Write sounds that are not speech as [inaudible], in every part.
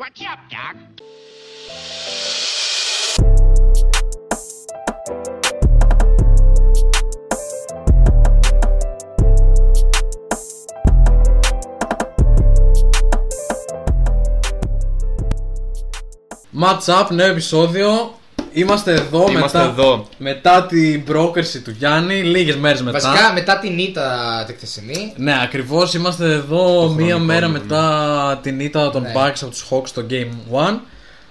What's up, Doc? Match up, νέο επεισόδιο. Είμαστε εδώ, Είμαστε μετά, εδώ. μετά την πρόκριση του Γιάννη, λίγες μέρες μετά. Βασικά μετά την ήττα τη χθεσινή. Ναι, ακριβώς είμαστε εδώ μία χρονικό μέρα είναι. μετά την ήττα των Ναι. Bucks από τους Hawks στο Game 1.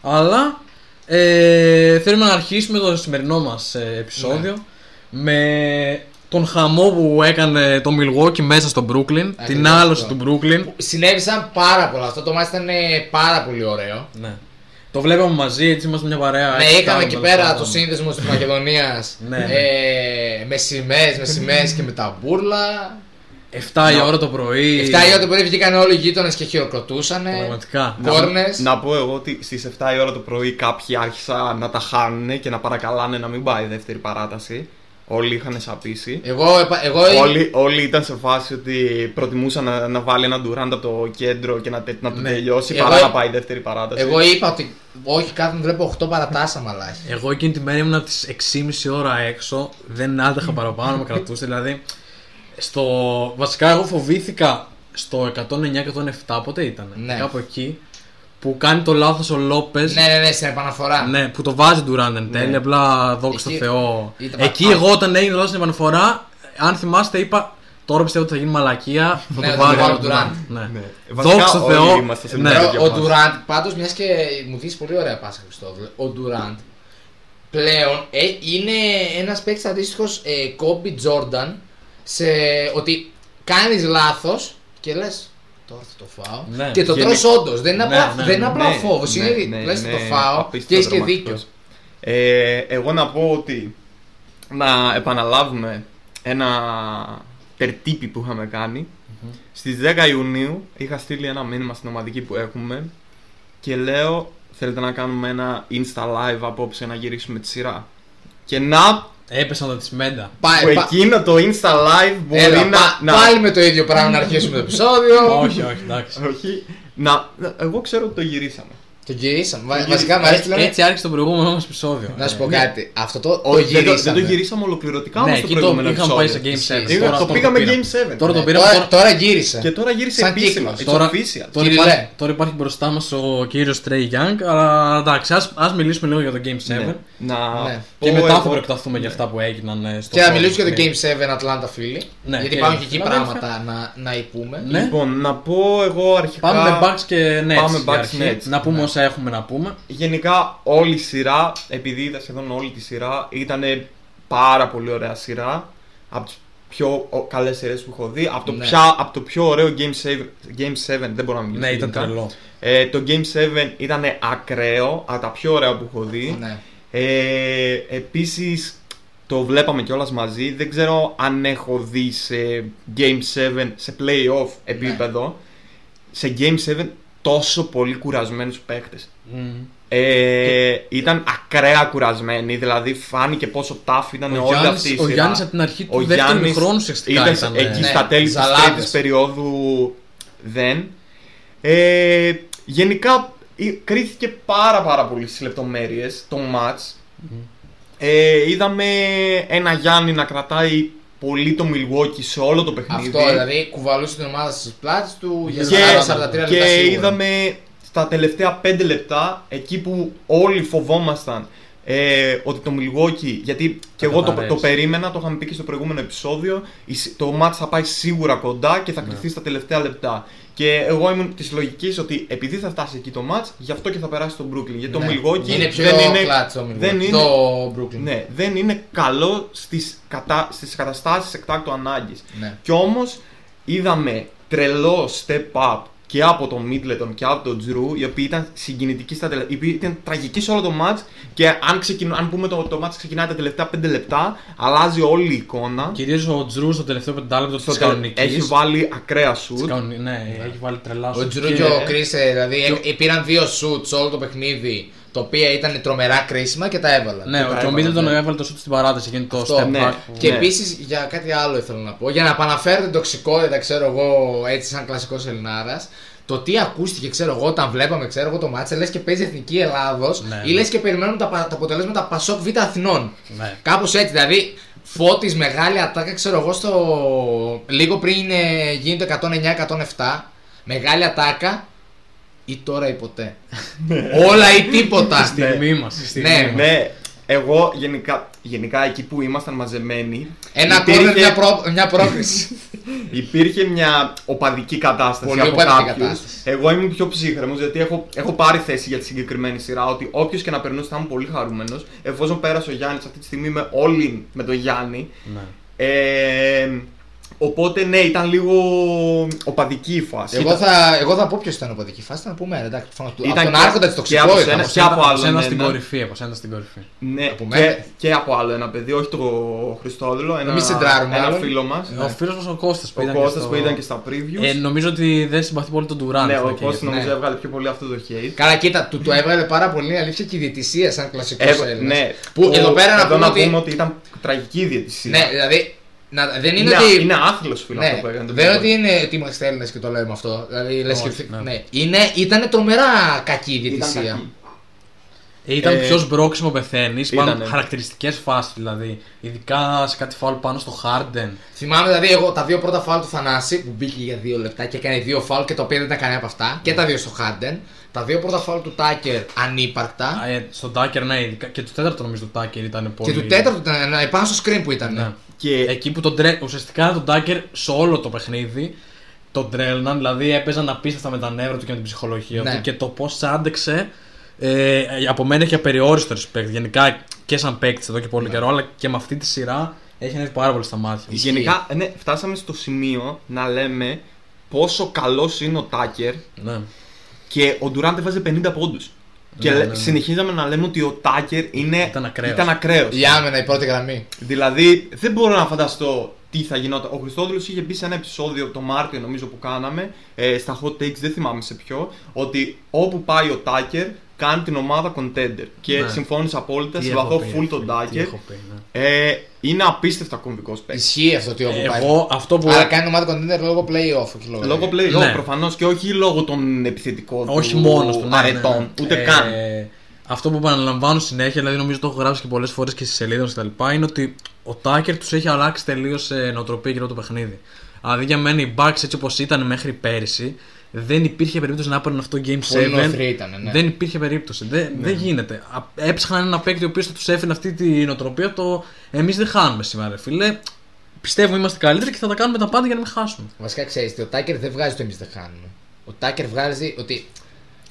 Αλλά ε, θέλουμε να αρχίσουμε το σημερινό μας ε, επεισόδιο Ναι. με τον χαμό που έκανε το Milwaukee μέσα στο Brooklyn, την Ακριβώς άλωση αυτό. του Brooklyn. Συνέβησαν πάρα πολλά. Αυτό το μάτι ήταν ε, πάρα πολύ ωραίο. Ναι. Το βλέπαμε μαζί, έτσι είμαστε μια παρέα. Ναι, έτσι είχαμε κάνουμε, εκεί τέλος πέρα πάντων. το σύνδεσμο της Μακεδονίας Ναι. ε, με σημαίες, με σημαίες και με τα μπουρλα. 7 η ώρα το πρωί. 7 η ώρα το πρωί βγήκαν όλοι οι γείτονες και χειροκροτούσαν. Πραγματικά. Κόρνες. Να πω εγώ ότι στις 7 η ώρα το πρωί κάποιοι άρχισαν να τα χάνουν και να παρακαλάνε να μην πάει η δεύτερη παράταση. Όλοι είχαν σαπίσει. Εγώ, επα- εγώ Όλοι, όλοι ήταν σε φάση ότι προτιμούσαν να, να βάλει έναν ντουράντ από το κέντρο και να, τε- να το Ναι. τελειώσει Εγώ- παρά να πάει η δεύτερη παράταση. εγώ είπα ότι όχι, κάθε βλέπω 8 παρατάσα μαλάκι. Εγώ εκείνη τη μέρα ήμουν από τις 6.30 ώρα έξω. Δεν άντεχα παραπάνω, με κρατούσε. Δηλαδή, στο... βασικά εγώ φοβήθηκα στο 109-107, πότε ήταν. Ναι. Κάπου εκεί. Που κάνει το λάθος ο Λόπες. Ναι, ναι, ναι, στην επαναφορά. Ναι, που το βάζει Durant εν τέλει. Ναι. Απλά δόξα τω Εκεί- Θεώ. ήταν- Εκεί Α- εγώ όταν έγινε λάθος στην επαναφορά, αν θυμάστε, είπα τώρα πιστεύω ότι θα γίνει μαλακία. Θα Ναι, το θα βάλω το βάλω ο Durant. Durant. Ναι. Ναι. Βασικά, Δόξα τω όλοι Θεώ. είμαστε σε Ναι. μια Ο, τέτοια ο φάση. Ντουραντ, πάντως, μιας και μου δίνει πολύ ωραία πάσα, Χριστόδουλε. Ο Ντουραντ πλέον ε, είναι ένας παίκτης αντίστοιχος ε, Κόμπι Τζόρνταν σε ότι κάνεις λάθος και λες. Τώρα θα το φάω. Ναι. και το Γενι- τρως όντως. Δεν είναι Ναι, απλά, ναι, δεν είναι απλά Ναι, φόβος. ναι, είναι ναι, λες θα ναι, το φάω και απίστευτο έχεις και δραματικός. δίκιο. Ε, εγώ να πω ότι να επαναλάβουμε ένα τερτύπι που είχαμε κάνει. Στις 10 Ιουνίου είχα στείλει ένα μήνυμα στην ομαδική που έχουμε και λέω θέλετε να κάνουμε ένα insta live απόψε να γυρίσουμε τη σειρά. Και να Έπεσαν τα τη Μέντα. Πά- που πά- εκείνο το insta live μπορεί Έλα, να, πά- να... Πάλι με το ίδιο πράγμα να αρχίσουμε το επεισόδιο. όχι, όχι, εντάξει. Όχι, να, να- εγώ ξέρω ότι το γυρίσαμε. Το γυρίσαμε. Βα- γυρίσαμε. Βασικά μου αρέσει Έτσι, να έτσι άρχισε το προηγούμενο μας επεισόδιο. Να σου πω Ναι. κάτι. Αυτό το, το Όχι, δεν, το, δεν γυρίσαμε. το γυρίσαμε ολοκληρωτικά Ναι, όμως το εκεί το προηγούμενο είχαμε πάει σε επεισόδιο. Game 7. Είχα- Τώρα το αυτό πήγαμε πήραμε. Game 7. Τώρα το Ναι, πήραμε. Τώρα, τώρα- τώρα γύρισε. Και τώρα γύρισε Σαν επίσημα. κύκλος. It's Τώρα, official. τώρα, Κυριλέ. υπάρχει, τώρα υπάρχει μπροστά μας ο κύριος Trey Young. Αλλά εντάξει, ας, ας μιλήσουμε λίγο για το Game 7. Ναι. Να Ναι. Και πω μετά θα εγώ- προεκταθούμε για αυτά που έγιναν ε, στο Και να χώρο. μιλήσουμε για το Ναι. Game 7 Atlanta φίλοι. Ναι, γιατί και υπάρχουν και εκεί Philadelphia. πράγματα να, να υπούμε. Ναι. Λοιπόν, να πω εγώ αρχικά. Πάμε με Bucks και Nets. Πάμε για Bucks αρχή. Nets. Να πούμε Ναι. Όσα έχουμε να πούμε. Γενικά όλη η σειρά, επειδή είδα σχεδόν όλη τη σειρά, ήταν πάρα πολύ ωραία σειρά. Από τις πιο καλές σειρές που έχω δει. Από το, Ναι. πια, από το πιο ωραίο Game 7, Game 7 δεν μπορώ να μιλήσω. Ναι, ήταν γενικά. τρελό. Ε, το Game 7 ήταν ακραίο, από τα πιο ωραία που έχω δει. Ναι. Ε, επίσης το βλέπαμε κιόλας μαζί. Δεν ξέρω αν έχω δει σε Game 7, σε playoff επίπεδο, σε Game 7 τόσο πολύ κουρασμένους παίχτες. Μμμ. Ε, ήταν ακραία κουρασμένοι, δηλαδή φάνηκε πόσο tough ήταν Ο όλη Γιάννης- αυτή η ο σειρά. Γιάννης από την αρχή του Ο δεύτερου Γιάννης χρόνου ουσιαστικά ήταν ήταν, εκεί ε, στα ναι, τέλη της ζαλάδες. τρίτης περίοδου δεν. Ε, γενικά ε, κρίθηκε πάρα πάρα πολύ στις λεπτομέρειες το match. Ε, είδαμε ένα Γιάννη να κρατάει πολύ το Milwaukee σε όλο το παιχνίδι. Αυτό δηλαδή κουβαλούσε την ομάδα στις πλάτες του για και, 43 λεπτά. και σίγουρα. είδαμε στα τελευταία 5 λεπτά εκεί που όλοι φοβόμασταν ε, ότι το Milwaukee, γιατί και Θα εγώ το, καταρρεύσει. το περίμενα, το είχαμε πει και στο προηγούμενο επεισόδιο, η σ- το match θα πάει σίγουρα κοντά και θα κρυφθεί στα τελευταία λεπτά. Και εγώ ήμουν της λογικής ότι επειδή θα φτάσει εκεί το match, γι' αυτό και θα περάσει το Brooklyn. Γιατί το Ναι. Milwaukee είναι πιο δεν είναι, κλάτς το Milwaukee. δεν είναι, Το Brooklyn. ναι, δεν είναι καλό στις, κατα, στις καταστάσεις εκτάκτου ανάγκης. Ναι. Κι όμως είδαμε τρελό step up και από τον Middleton και από τον Τζρου, οι οποίοι ήταν συγκινητικοί στα τελευταία. οι οποίοι ήταν τραγικοί σε όλο το match και αν, ξεκινώ, αν πούμε το, το match ξεκινάει τα τελευταία 5 λεπτά, αλλάζει όλη η εικόνα. Κυρίως ο Τζρου στο τελευταίο πεντάλεπτο Στο τη τελ- κανονικής. Έχει βάλει ακραία shoot. Ναι, έχει βάλει τρελά Ο σου. Τζρου και ο Κρι, δηλαδή ε, πήραν δύο shoots όλο το παιχνίδι, τα οποία ήταν τρομερά κρίσιμα και τα έβαλαν. Ναι, τα ο έβαλε, Τζο τον ναι. έβαλε το shoot στην παράταση. Γίνει το Αυτό, step ναι. back. Και Ναι. επίσης για κάτι άλλο ήθελα να πω. Για να επαναφέρω την τοξικότητα, ξέρω εγώ, έτσι σαν κλασικός Ελληνάρας. το τι ακούστηκε, ξέρω εγώ, όταν βλέπαμε ξέρω εγώ, το μάτσα, λες και παίζει εθνική Ελλάδος Ναι, ή ναι. λες και περιμένουν τα, πα- τα αποτελέσματα Πασόκ Β' Αθηνών. Ναι. Κάπως έτσι, δηλαδή φώτης μεγάλη ατάκα, ξέρω εγώ, στο. λίγο πριν ε, γίνει το 109-107. Μεγάλη ατάκα ή τώρα ή ποτέ. [laughs] Όλα ή τίποτα. Στη στιγμή μας. Ναι, Ναι, εγώ γενικά, γενικά εκεί που ήμασταν μαζεμένοι. Ένα υπήρχε- κόρνερ, μια, προ... μια πρόκριση. [laughs] Υπήρχε μια οπαδική κατάσταση Πολύ από οπαδική κάποιους. κατάσταση. Εγώ ήμουν πιο ψύχρεμος γιατί έχω, έχω πάρει θέση για τη συγκεκριμένη σειρά. Ότι όποιος και να περνούσε θα ήμουν πολύ χαρούμενος. Εφόσον πέρασε ο Γιάννης αυτή τη στιγμή είμαι όλοι με τον Γιάννη. Ναι. Ε, οπότε ναι, ήταν λίγο οπαδική η φάση. εγώ, θα, εγώ θα πω ποιος ήταν ο παδική φάση, θα πούμε. Εντάξει, προφανώς του- Ήταν από τον και- άρχοντα της και τοξικό από ήταν. σένα- από και από άλλον ένα στην ένα. κορυφή. Από σένα στην κορυφή. Ναι, Από και, μένα. και από άλλο ένα παιδί, όχι το Χριστόδουλο, ένα, μην σεντράρουμε ένα άλλον. φίλο μας. Ο φίλος μας ο Κώστας που Ο ήταν Κώστας και στο- που ήταν και στα previews. Ε, νομίζω ότι δεν συμπαθεί πολύ τον Durant. ναι, αυτό ο και Κώστας γιατί. νομίζω Ναι. έβγαλε πιο πολύ αυτό το hate. Καλά, κοίτα, του το έβγαλε πάρα πολύ αλήθεια και η διαιτησία σαν κλασικός Ε, Έλληνας. ναι, Που εδώ πέρα να εδώ πούμε ότι- ότι ήταν τραγική η διαιτησία. Ναι, δηλαδή. Να, δεν είναι είναι, ότι. είναι άθλος φίλο ναι, αυτό που έκανε. το δεν είναι Μπίμπορ. ότι είναι ότι είμαστε Έλληνες και το λέμε αυτό. Δηλαδή, λες Όχι, και, ναι. ναι. Είναι, ήταν τρομερά κακή η Ήταν διαιτησία. κακή. Ε, ήταν Ε, ποιο μπρόξιμο πεθαίνεις. Πάνω ήτανε. χαρακτηριστικές φάσεις δηλαδή. Ειδικά σε κάτι φάουλ πάνω στο Harden. Θυμάμαι δηλαδή εγώ τα δύο πρώτα φάουλ του Θανάση που μπήκε για δύο λεπτά και έκανε δύο φάουλ και τα οποία δεν ήταν κανένα από αυτά. Και τα δύο στο Χάρντεν. Τα δύο πρώτα φάουλ του Τάκερ ανύπαρκτα. Ε, στον Τάκερ, ναι, ειδικά. Και το τέταρτο νομίζω του Τάκερ ήταν πολύ. Και του τέταρτου ήταν ναι, πάνω στο screen που ήταν. Ναι. Και Εκεί που τον τρέ... ουσιαστικά τον Τάκερ σε όλο το παιχνίδι τον τρέλναν, δηλαδή έπαιζαν απίστευτα με τα νεύρα του και με την ψυχολογία Ναι. του και το πώς άντεξε. Ε, από μένα έχει απεριόριστος respect. Γενικά και σαν παίκτης εδώ και πολύ Ναι. καιρό, αλλά και με αυτή τη σειρά έχει ανέβει πάρα πολύ στα μάτια. μου. γενικά ναι, φτάσαμε στο σημείο να λέμε πόσο καλός είναι ο Τάκερ Ναι. Και ο Ντουράντ έβαζε 50 πόντους. Και Ναι, λέ- ναι, ναι. συνεχίζαμε να λέμε ότι ο Τάκερ είναι... Ήταν ακραίος. Ήταν ακραίος. Η άμενα, η πρώτη γραμμή. Δηλαδή δεν μπορώ να φανταστώ τι θα γινόταν. Ο Χριστόδουλος είχε μπει σε ένα επεισόδιο το Μάρτιο νομίζω που κάναμε ε, στα hot takes, δεν θυμάμαι σε ποιο, ότι όπου πάει ο Τάκερ κάνει την ομάδα contender. Και Ναι. συμφώνησα απόλυτα, Τι συμπαθώ έχω πει, full ρε τον φίλε, τι Τάκερ. έχω πει, ναι. Ε, είναι απίστευτα κομβικός παίκτης. Ισχύει αυτό ότι όπου πάει. Εγώ αυτό που. Άρα κάνει ομάδα contender λόγω playoff, όχι λόγω. Λόγω play, Ναι. προφανώς και όχι λόγω των επιθετικών Όχι του μόνος του, ναι, ναι, αρετών, ναι. ούτε Ε, καν. Αυτό που επαναλαμβάνω συνέχεια, δηλαδή νομίζω το έχω γράψει και πολλές φορές και στις σελίδες κτλ. είναι ότι ο Τάκερ τους έχει αλλάξει τελείως νοοτροπία γύρω από το παιχνίδι. Δηλαδή για μένα οι Bucks έτσι όπως ήταν μέχρι πέρυσι, δεν υπήρχε περίπτωση να έπαιρναν αυτό το Game 7. Πολύ νοθροί ήτανε, ναι. Δεν υπήρχε περίπτωση. Δεν, δεν γίνεται. Α- Έψαχναν ένα παίκτη ο οποίος θα τους έφερε αυτή την νοοτροπία. Το εμείς δεν χάνουμε σήμερα, ρε φίλε. Πιστεύουμε είμαστε καλύτεροι και θα τα κάνουμε τα πάντα για να μην χάσουμε. Βασικά ξέρεις ότι ο Τάκερ δεν βγάζει το εμείς δεν χάνουμε. Ο Τάκερ βγάζει ότι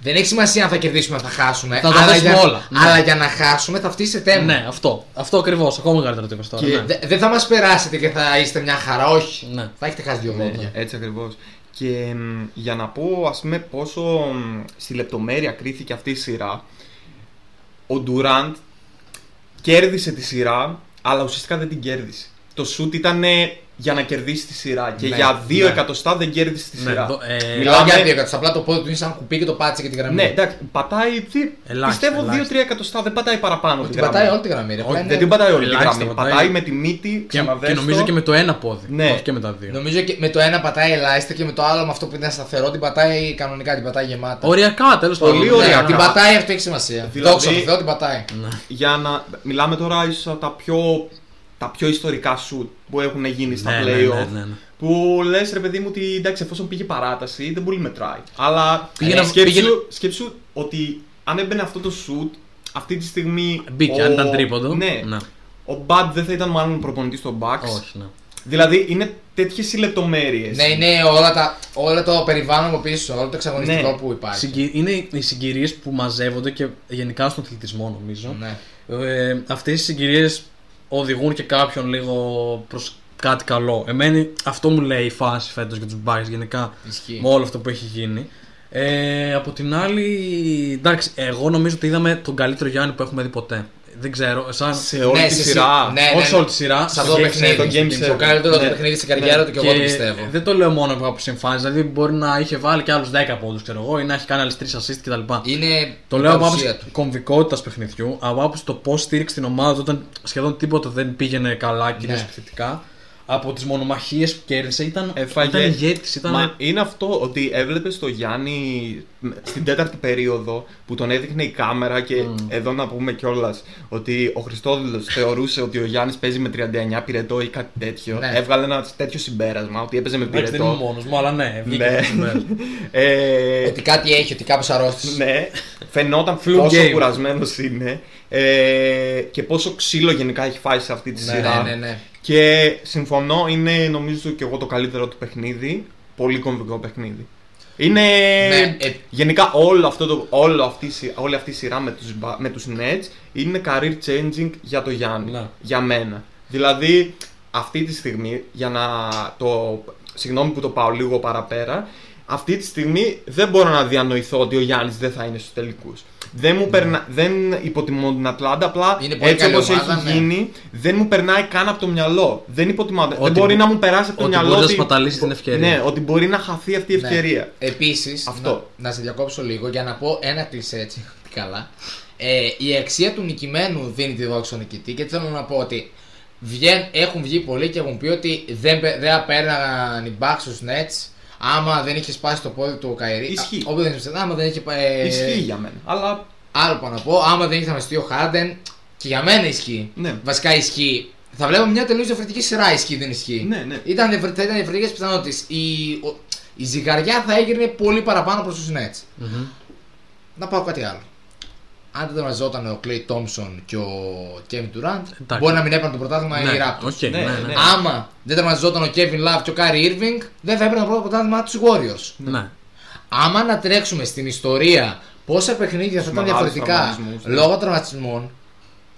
δεν έχει σημασία αν θα κερδίσουμε ή αν θα χάσουμε. Θα τα αλλά, δώσουμε για, όλα. Ναι. αλλά για να χάσουμε θα φτύσει θέμα. Ναι, αυτό. Αυτό ακριβώς. Ακόμα καλύτερα το είπες τώρα. Και ναι. Δε- δεν θα μας περάσετε και θα είστε μια χαρά, όχι. Ναι. Θα έχετε χάσει δύο Ναι, βόλια. έτσι ακριβώς. Και μ, για να πω ας πούμε πόσο μ, στη λεπτομέρεια κρίθηκε αυτή η σειρά ο Ντουράντ κέρδισε τη σειρά αλλά ουσιαστικά δεν την κέρδισε. Το σουτ ήταν για να κερδίσεις τη σειρά και Ναι, για δύο ναι. εκατοστά δεν κέρδισε τη Ναι, σειρά. δο- ε, Μιλάω Μιλάμε- για δύο εκατοστά. Απλά το πόδι του είναι σαν κουπί και το πάτησε και τη γραμμή. Ναι, εντάξει, πατάει. Τι, Ελάχιστα, πιστεύω ελάχιστα. 2-3 εκατοστά, δεν πατάει παραπάνω Ότι τη γραμμή. πατάει όλη τη γραμμή. Ρε. Όχι, Απλά Δεν είναι- την πατάει όλη τη Ελάχιστα γραμμή. πατάει. Πατάει με τη μύτη, και, και ξαναδέστο. νομίζω και με το ένα πόδι. Ναι. Όχι και με τα δύο. Νομίζω και με το ένα πατάει ελάχιστα και με το άλλο με αυτό που είναι σταθερό την πατάει κανονικά, την πατάει γεμάτα. Οριακά, τέλος πάντων. Πολύ Ναι, οριακά. την πατάει, αυτό έχει σημασία. Δηλαδή- Δόξα τω Θεώ την πατάει. Ναι. Για να. Μιλάμε τώρα ίσως από τα πιο, τα πιο ιστορικά σουτ που έχουν γίνει στα Ναι, ναι, playoff. ναι, ναι, ναι. Που λες ρε παιδί μου ότι εντάξει, εφόσον πήγε παράταση δεν πολύ μετράει. Αλλά Πήγαινε- ε, σκέψου, πήγαινε- σκέψου ότι αν έμπαινε αυτό το σουτ αυτή τη στιγμή. Μπήκε, ο- αν ήταν τρίποντο. Ναι, ναι. ο Μπαντ δεν θα ήταν μάλλον προπονητής στο Bucks. Όχι, ναι. Δηλαδή είναι τέτοιες οι λεπτομέρειες. Ναι, είναι όλα τα, όλο το περιβάλλον από πίσω, όλο το εξαγωνιστικό Ναι. που υπάρχει. Συγκυ- Είναι οι συγκυρίες που μαζεύονται και γενικά στον αθλητισμό νομίζω. Ναι. Ε, Αυτές οι συγκυρίες οδηγούν και κάποιον λίγο προς κάτι καλό. Εμένα αυτό μου λέει η φάση φέτος για τους Bucks γενικά Ισχύει. με όλο αυτό που έχει γίνει. Ε, από την άλλη, εντάξει, εγώ νομίζω ότι είδαμε τον καλύτερο Γιάννη που έχουμε δει ποτέ. Δεν ξέρω, σαν. Σε όλη Ναι, τη σε- σειρά. ναι, όχι σε όλη τη σειρά. Σε αυτό το Game παιχνίδι. seven, το Game στο seven. Το καλύτερο Ναι. το παιχνίδι στην καριέρα του και εγώ το πιστεύω. δεν το λέω μόνο από άποψη εμφάνιση, δηλαδή μπορεί να είχε βάλει και άλλους 10 πόντους, ξέρω εγώ, ή να έχει κάνει άλλες 3 assist κτλ. Είναι Το η λέω από παρουσία άποψη του. κομβικότητας παιχνιδιού, από άποψη το πώς στήριξε την ομάδα του όταν σχεδόν τίποτα δεν πήγαινε καλά, κυρίω Ναι. επιθετικά. Από τις μονομαχίες που κέρδισε ήταν, Έφαγε- ήταν ηγέτης, ήταν... Μα είναι αυτό ότι έβλεπε το Γιάννη στην τέταρτη περίοδο που τον έδειχνε η κάμερα και εδώ να πούμε κιόλας ότι ο Χριστόδουλο θεωρούσε ότι ο Γιάννης παίζει με 39 πυρετό ή κάτι τέτοιο. Ναι. Έβγαλε ένα τέτοιο συμπέρασμα ότι έπαιζε με Εντάξει, δεν είμαι πυρετό. μόνος μου, αλλά ναι, βγήκε Ναι. αυτό το συμπέρασμα. Ε, Ότι κάτι έχει, ότι κάπως αρρώστησε. ναι, φαινόταν Flu πόσο game. κουρασμένος είναι ε, και πόσο ξύλο γενικά έχει φάει σε αυτή τη Ναι, σειρά. ναι, ναι, ναι. Και συμφωνώ, είναι νομίζω και εγώ το καλύτερο του παιχνίδι. Πολύ κομβικό παιχνίδι. Είναι Ναι, ε- γενικά όλο αυτό το, όλο αυτή, η σειρά- όλη αυτή η σειρά με τους, Ba- με τους Nets είναι career changing για το Γιάννη. Ναι. Για μένα. Δηλαδή αυτή τη στιγμή, για να το... Συγγνώμη που το πάω λίγο παραπέρα, αυτή τη στιγμή δεν μπορώ να διανοηθώ ότι ο Γιάννης δεν θα είναι στους τελικούς. Δεν, μου περνα... δεν υποτιμώ την Ατλάντα, απλά Ναι. Είναι πολύ έτσι καλή όπως ομάδα, έχει ναι. γίνει δεν μου περνάει καν από το μυαλό. Δεν υποτιμάω. Δεν Ότι μπορεί μπο- να μου περάσει από το ότι μυαλό. μπορείς να σπαταλήσεις την ευκαιρία. Ναι, ότι μπορεί να χαθεί αυτή η ευκαιρία. Ναι. Επίσης, Αυτό. να, να σε διακόψω λίγο για να πω ένα κλεισέ έτσι. [laughs] Καλά. Ε, η αξία του νικημένου δίνει τη δόξη στον νικητή και θέλω να πω ότι βγαίν, έχουν βγει πολλοί και έχουν πει ότι δεν, πε- δεν απέρναγαν οι Bucks στους Nets άμα δεν είχε σπάσει το πόδι του ο Καϊρή. Ισχύει. Όπου δεν είχε άμα δεν είχε πα- ε, Ισχύει για μένα. Αλλά Άλλο πάω να πω, άμα δεν είχε θαμεστεί ο Χάρντεν και για μένα ισχύει. ναι. Βασικά ισχύει. Θα βλέπαμε μια τελείως διαφορετική σειρά ισχύει δεν ισχύει. Ναι, ναι. Ήταν, διαφορε- θα ήταν διαφορετικές πιθανότητες. Η, ο- η ζυγαριά θα έγινε πολύ παραπάνω προς τους Nets. Μμμ. Να πάω κάτι άλλο. Αν δεν τερματιζόταν ο Klay Thompson και ο Kevin Durant, Εντάξει. μπορεί να μην έπαιρνε το πρωτάθλημα Ναι, οι Raptors. ok, Ναι, ναι, ναι. ναι. Άμα δεν τερματιζόταν ο Kevin Love και ο Kyrie Irving, δεν θα έπαιρνε το πρώτο πρωτάθλημα τους Warriors. Ναι. Άμα να τρέξουμε στην ιστορία πόσα παιχνίδια θα ήταν Μεγάλους διαφορετικά τραυματισμούς, ναι. λόγω τραυματισμών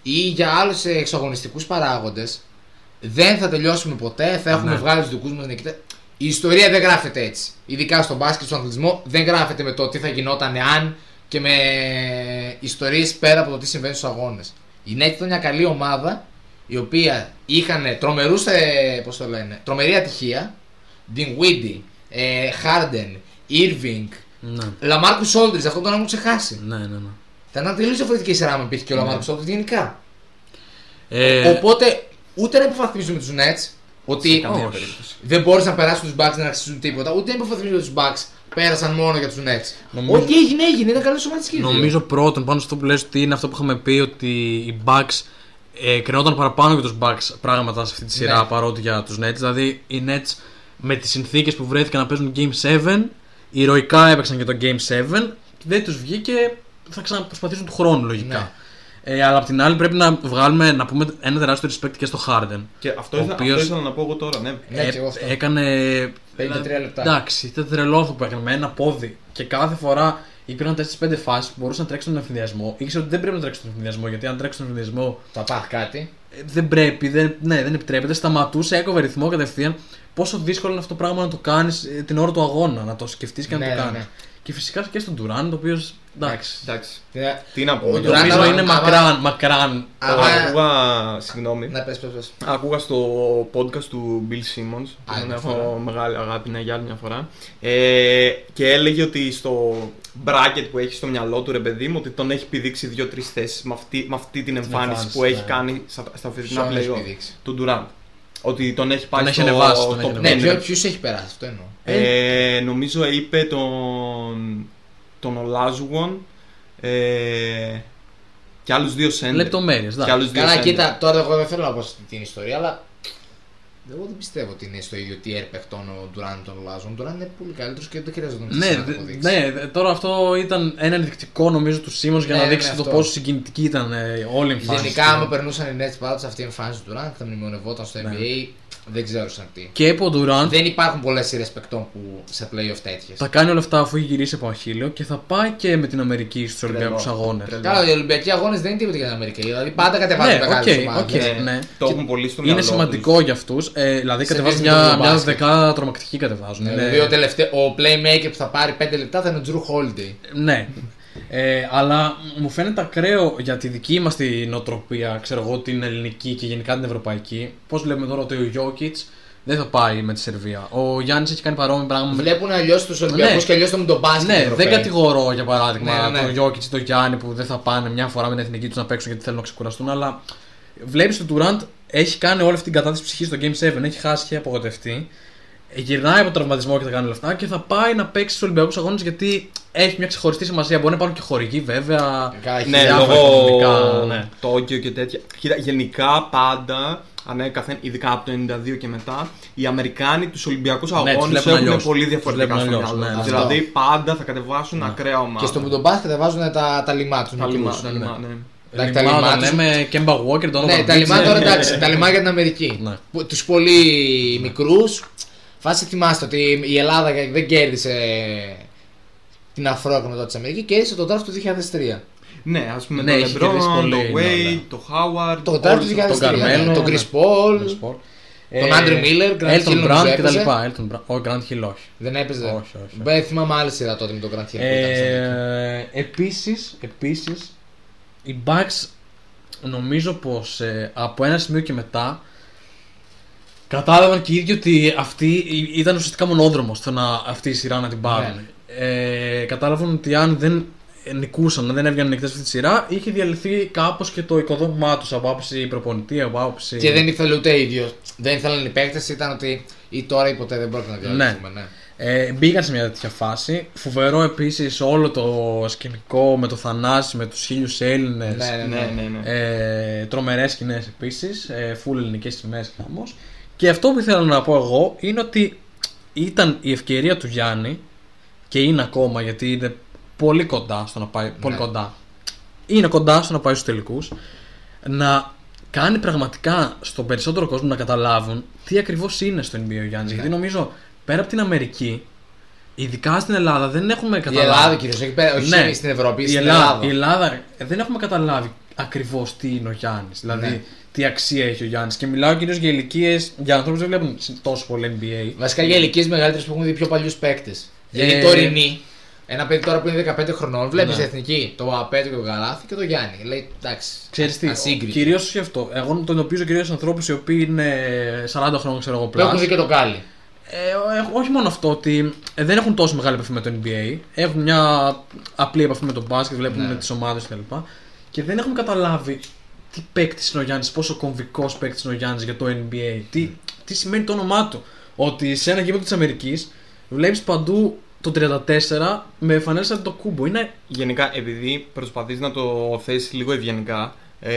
ή για άλλους εξωαγωνιστικούς παράγοντες, δεν θα τελειώσουμε ποτέ. Θα έχουμε Ναι. βγάλει τους δικούς μας νικητές. Η ιστορία δεν γράφεται έτσι. Ειδικά στον μπάσκετ, στον αθλητισμό, δεν γράφεται με το τι θα γινόταν εάν και με ιστορίες πέρα από το τι συμβαίνει στους αγώνες. Η Nets ήταν μια καλή ομάδα η οποία είχαν τρομερούς, ε, πώς το λένε, τρομερή ατυχία. Dinwiddie, ε, Harden, Irving, Ναι. LaMarcus Aldridge, αυτό τον έχουν ξεχάσει. Ναι, ναι, ναι. Θα ήταν τελείως διαφορετική η σειρά αν υπήρχε και ο LaMarcus Aldridge γενικά. Ε, Οπότε ούτε να υποβαθμίζουμε τους Nets ότι καμία όχι. περίπτωση. δεν μπόρεσαν να περάσουν τους Bucks δεν αξίζουν τίποτα, ούτε να υποβαθμίζουμε τους Bucks πέρασαν μόνο για τους Nets. Νομίζω- Ό,τι έγινε, έγινε. Ήταν καλό σωματική. Νομίζω πρώτον πάνω σε αυτό που λες ότι είναι αυτό που είχαμε πει ότι οι Bucks ε, κρινόταν παραπάνω για τους Bucks πράγματα σε αυτή τη σειρά Ναι. παρότι για τους Nets. Δηλαδή οι Nets με τις συνθήκες που βρέθηκαν να παίζουν Game 7 ηρωικά έπαιξαν και το Game 7 και δεν τους βγήκε θα ξαναπροσπαθήσουν του χρόνου λογικά. Ναι. Ε, αλλά απ' την άλλη πρέπει να βγάλουμε να πούμε ένα τεράστιο respect και στο Harden. Και αυτό, Ο ήθελα, οποίος- αυτό ήθελα να πω εγώ τώρα, ναι. Ναι, και εγώ αυτό. Ε, έκανε. 53 λεπτά. Εντάξει, ήταν τρελό αυτό που έκανε με ένα πόδι. Και κάθε φορά υπήρχαν 4-5 φάσεις που μπορούσαν να τρέξουν τον ευθυνδιασμό. Ήξερε ότι δεν πρέπει να τρέξει τον ευθυνδιασμό γιατί αν τρέξει τον ευθυνδιασμό Θα πάθει κάτι. ε, δεν πρέπει, δεν, ναι, δεν επιτρέπεται. Σταματούσε, έκοβε ρυθμό κατευθείαν. Πόσο δύσκολο είναι αυτό το πράγμα να το κάνεις την ώρα του αγώνα, να το σκεφτείς και να Ναι, το ναι, κάνεις. ναι. Και φυσικά και στον Τουράν, το οποίος. Εντάξει. Εντάξει. Ε, Τι να πω. Ο εγώ Durant Νομίζω άμα- είναι άμα- μακράν, μακράν. άμα- Ακούγα, συγγνώμη, Να πες, πες, πες. Ακούγα στο podcast του Bill Simmons, που Άλλη τον μια έχω φορά. μεγάλη αγάπη ναι, για άλλη μια φορά, ε, και έλεγε ότι στο bracket που έχει στο μυαλό του ρε παιδί μου, ότι τον έχει πηδήξει δύο-τρεις θέσεις με αυτή, με αυτή την εμφάνιση εμφάνιση, που έχει ναι. κάνει στα, στα φετινά Ποιον έχει playoff πηδήξει; του Durant. Ότι τον έχει πάει έχει στο ανεβάσει, τον top έχει 10. ανεβάσει. Ναι, ρε. ποιου έχει περάσει, αυτό εννοώ. Ε, νομίζω είπε τον, τον Ολάζουγον ε, και άλλους δύο σέντερ. Λεπτομέρειες. Και άλλους δύο Καλά, σέντερ. κοίτα, τώρα εγώ δεν θέλω να πω στην την ιστορία, αλλά. Εγώ δεν πιστεύω ότι είναι στο ίδιο tier παιχτών ο Ντουράν τον Λάζον. Ο Ντουράν είναι πολύ καλύτερος και δεν χρειάζεται να τον Ναι, να το δε- αποδείξει. ναι, δε- τώρα αυτό ήταν ένα ενδεικτικό νομίζω του Σίμον για Ναι, να ναι, δείξει ναι, το αυτό. πόσο συγκινητική ήταν ε, όλη η εμφάνιση. Γενικά, του. άμα περνούσαν οι Nets πάντω αυτή η εμφάνιση του Ντουράν και θα μνημονευόταν στο Ναι. NBA, δεν ξέρω σαν τι. Και από Durant Δεν υπάρχουν πολλές σειρές παικτών που σε playoff τέτοιες. θα κάνει όλα αυτά αφού έχει γυρίσει από αχίλλειο και θα πάει και με την Αμερική στους Τρελό. Ολυμπιακούς Αγώνες. Τρελό. Καλά, οι Ολυμπιακοί αγώνες δεν είναι τίποτα για την Αμερική. Δηλαδή πάντα κατεβάζουν Ναι, μεγάλε οκ, ομάδε. οκ. Ναι, ναι. Το Και έχουν πολύ στο μυαλό Είναι σημαντικό για αυτούς. Ε, δηλαδή Σε κατεβάζουν δύσκολο μια, μια μπάσκετ. δεκάδα τρομακτική κατεβάζουν. Ναι, Είναι- δηλαδή ο, τελευταίο, ο playmaker που θα πάρει 5 λεπτά θα είναι ο Jrue Holiday. Ναι. Ε, αλλά μου φαίνεται ακραίο για τη δική μας την νοοτροπία, ξέρω εγώ, την ελληνική και γενικά την ευρωπαϊκή. Πώς βλέπουμε τώρα ότι ο Γιώκητς δεν θα πάει με τη Σερβία. Ο Γιάννης έχει κάνει παρόμοιο πράγμα με Βλέπουν αλλιώς τους Ολυμπιακούς Ναι. και αλλιώς τον τον μπάσκετ. οι Ναι, Ευρωπαίοι. δεν κατηγορώ για παράδειγμα Ναι, ναι. τον Γιώκητς ή τον Γιάννη που δεν θα πάνε μια φορά με την εθνική τους να παίξουν γιατί θέλουν να ξεκουραστούν, αλλά βλέπεις τον Τουραντ έχει κάνει όλη αυτή την κατάθεση ψυχής στο Game 7, έχει χάσει και απογοητευτεί. Ε, Γυρνάει από τραυματισμό και θα κάνει λεφτά και θα πάει να παίξει στους Ολυμπιακούς Αγώνες γιατί έχει μια ξεχωριστή σημασία. Μπορεί να υπάρχουν και χορηγοί βέβαια. Καλά, έχει Ναι, διάφορα λόγω οικονομικά, ναι. Τόκιο και τέτοια. Κοίτα, γενικά πάντα, ανέκαθεν, ειδικά από το 92 και μετά, οι Αμερικάνοι τους Ολυμπιακούς τους Αγώνες βλέπουν έχουν αλλιώς. πολύ Τους διαφορετικά βλέπουν στο αλλιώς, μυαλό ναι, τους. ναι. Δηλαδή πάντα θα κατεβάσουν ακραία ομάδα. Και στο Μουντομπάσκετ βάζουν τα, τα λιμά τους. Τα λιμά, τα λιμά, ναι. Εντάξει, τα Λιμά, λιμά όταν τους- λέμε Κέμπα Walker, τον Ναι, τα λιμά τώρα εντάξει, [laughs] τα λιμά για την Αμερική. Ναι. Τους πολύ μικρούς. Φάση θυμάστε ότι η Ελλάδα δεν κέρδισε την αφρόκρονο τότε της Αμερικής, κέρδισε τον draft του 2003. Ναι, ας πούμε Ναι, το έχει LeBron, κερδίσει το πολύ, ναι, Wade, ναι. το Howard. Το draft του όλους 2003. τον Καρμέλο, τον ναι. Chris Paul. Chris Paul. Τον Andrew Miller, Grant Hill Elton νομίζω Brown και τα έπαιζε. λοιπά. Elton Brown. Ο Grant Hill όχι. Δεν έπαιζε. Όχι, όχι, όχι. Δεν θυμάμαι άλλη σειρά τότε με τον Grant Hill. που ήταν στην Αμερική. Ε, επίσης, επίσης, οι Bucks νομίζω πως ε, από ένα σημείο και μετά κατάλαβαν και οι ίδιοι ότι αυτή η- ήταν ουσιαστικά μονόδρομος στο να αυτή η σειρά να την πάρουν. Ε, κατάλαβαν ότι αν δεν νικούσαν, αν δεν έβγαιναν νικητές αυτή τη σειρά, είχε διαλυθεί κάπως και το οικοδόμημά τους από άποψη προπονητή, από άποψη... Και δεν ήθελε ούτε ίδιο. Δεν ήθελαν οι παίκτες, ήταν ότι ή τώρα ή ποτέ δεν πρόκειται να διαλύσουμε. Ναι. Ε, μπήκαν σε μια τέτοια φάση. Φοβερό επίσης όλο το σκηνικό με το Θανάση, με τους χίλιους Έλληνες. Ναι, ναι, Ναι, ναι. ναι, ναι. Ε, Τρομερές σκηνές επίσης. Ε, full ελληνικές σημαίε χαμός. Και αυτό που ήθελα να πω εγώ είναι ότι ήταν η ευκαιρία του Γιάννη και είναι ακόμα γιατί είναι πολύ κοντά στο να πάει. Πολύ Ναι. κοντά. Είναι κοντά στο να πάει στους τελικούς. Να κάνει πραγματικά στον περισσότερο κόσμο να καταλάβουν τι ακριβώς είναι στο NBA ο Γιάννης. Ναι. Γιατί νομίζω πέρα από την Αμερική, ειδικά στην Ελλάδα, δεν έχουμε Η καταλάβει. Ελλάδα κυρίω, όχι, πέρα- όχι Ναι. στην Ευρώπη, Η στην Ελλάδα, Ελλάδα. η Ελλάδα ε, δεν έχουμε καταλάβει ακριβώς τι είναι ο Γιάννης. Δηλαδή, Ναι. Τι αξία έχει ο Γιάννης. Και μιλάω κυρίως για ηλικίες, για ανθρώπους που δεν βλέπουν τόσο πολύ NBA. Βασικά για ηλικίες μεγαλύτερες που έχουν δει πιο παλιούς παίκτες. Γιατί Ε, τωρινή, ένα παιδί τώρα που είναι 15 χρονών, βλέπεις Ναι. εθνική το Απέτρο και τον Καλάθι και τον Γιάννη. Λέει εντάξει. Ξέρεις τι, ασύγκριτο. κυρίως όχι αυτό. Εγώ τον εντοπίζω κυρίως ανθρώπους οι οποίοι είναι 40 χρόνια, ξέρω εγώ, Που έχουν plus. δει και τον Κάλι. Ε, ε, όχι μόνο αυτό, ότι ε, δεν έχουν τόσο μεγάλη επαφή με το NBA. Έχουν μια απλή επαφή με τον μπάσκετ, βλέπουν Ναι. τις ομάδες κλπ. Και δεν έχουν καταλάβει τι παίκτη είναι ο Γιάννης, πόσο κομβικός παίκτης είναι ο Γιάννης για το NBA. Τι, τι σημαίνει το όνομά του; Ότι σε ένα γήπεδο της Αμερικής βλέπεις παντού το 34 με φανέλα σαν το κούμπο. Είναι. Γενικά, επειδή προσπαθείς να το θέσεις λίγο ευγενικά, ε,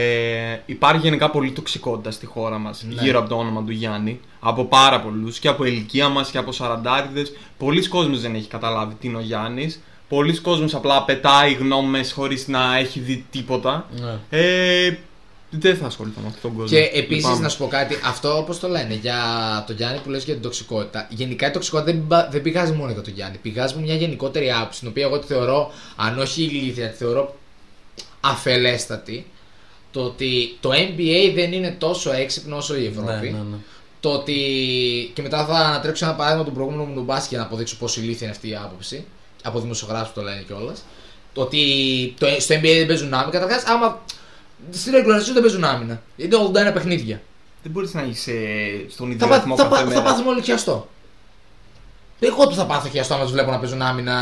υπάρχει γενικά πολύ τοξικότητα στη χώρα μας Ναι. γύρω από το όνομα του Γιάννη. Από πάρα πολλούς και από ηλικία μας και από σαραντάριδες. Πολλοί κόσμοι δεν έχει καταλάβει τι είναι ο Γιάννης. Πολλοί κόσμοι απλά πετάει γνώμες χωρίς να έχει δει τίποτα. Ναι. Ε, δεν θα ασχοληθώ με αυτόν τον κόσμο. Και επίσης Λυπάμαι. να σου πω κάτι, αυτό όπως το λένε για τον Γιάννη που λες για την τοξικότητα. Γενικά η τοξικότητα δεν, πα- δεν πηγάζει μόνο για τον Γιάννη. Πηγάζει με μια γενικότερη άποψη, την οποία εγώ τη θεωρώ, αν όχι ηλίθια, τη θεωρώ αφελέστατη. Το ότι το NBA δεν είναι τόσο έξυπνο όσο η Ευρώπη. Ναι, ναι, ναι. Το ότι. Και μετά θα ανατρέξω ένα παράδειγμα του προηγούμενου μου του μπάσκετ για να αποδείξω πόσο ηλίθια είναι αυτή η άποψη. Από δημοσιογράφους που το λένε κιόλας. Το ότι το, στο NBA δεν παίζουν άμυνα. Καταρχάς, άμα. Στην regular season δεν παίζουν άμυνα. Είναι 81 παιχνίδια. Δεν μπορείς να είσαι στον ίδιο Θα, πά, ρυθμό θα, κάθε πά, θα μέρα. πάθουμε όλοι χιαστό. Εγώ του θα πάθω χιαστό άμα τους βλέπω να παίζουν άμυνα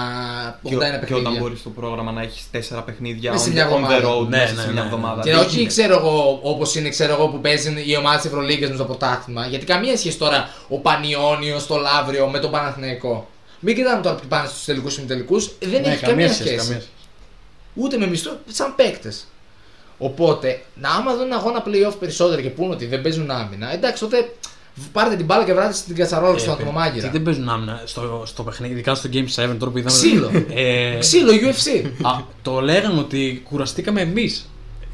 81 Και, παιχνίδια. και όταν μπορείς στο πρόγραμμα να έχεις 4 παιχνίδια Μέσα σε on, μια on the εβδομάδα. road Ναι, μέσα ναι, σε ναι, μια ναι. εβδομάδα. Και Δεν όχι γίνεται; ξέρω εγώ όπως είναι ξέρω εγώ που παίζουν οι ομάδες τη Ευρωλίγκας με το πρωτάθλημα. Γιατί καμία σχέση τώρα ο Πανιόνιος, το Λαύριο με τον Παναθηναϊκό. Μην κοιτάμε τώρα που πάνε στους τελικούς και τελικούς. Δεν Ναι, έχει καμία σχέση. καμία σχέση. Ούτε με μισθό, σαν παίκτες. Οπότε, να άμα δουν αγώνα playoff περισσότερο και πούνε ότι δεν παίζουν άμυνα, εντάξει, τότε πάρτε την μπάλα και βράτε στην κατσαρόλα στον Ε, Τι ατμομάγειρα. δεν παίζουν άμυνα στο, στο παιχνίδι, ειδικά στο Game 7 τώρα που είδαμε. Ξύλο. Ε, Ξύλο, UFC. Α, το λέγανε ότι κουραστήκαμε εμείς.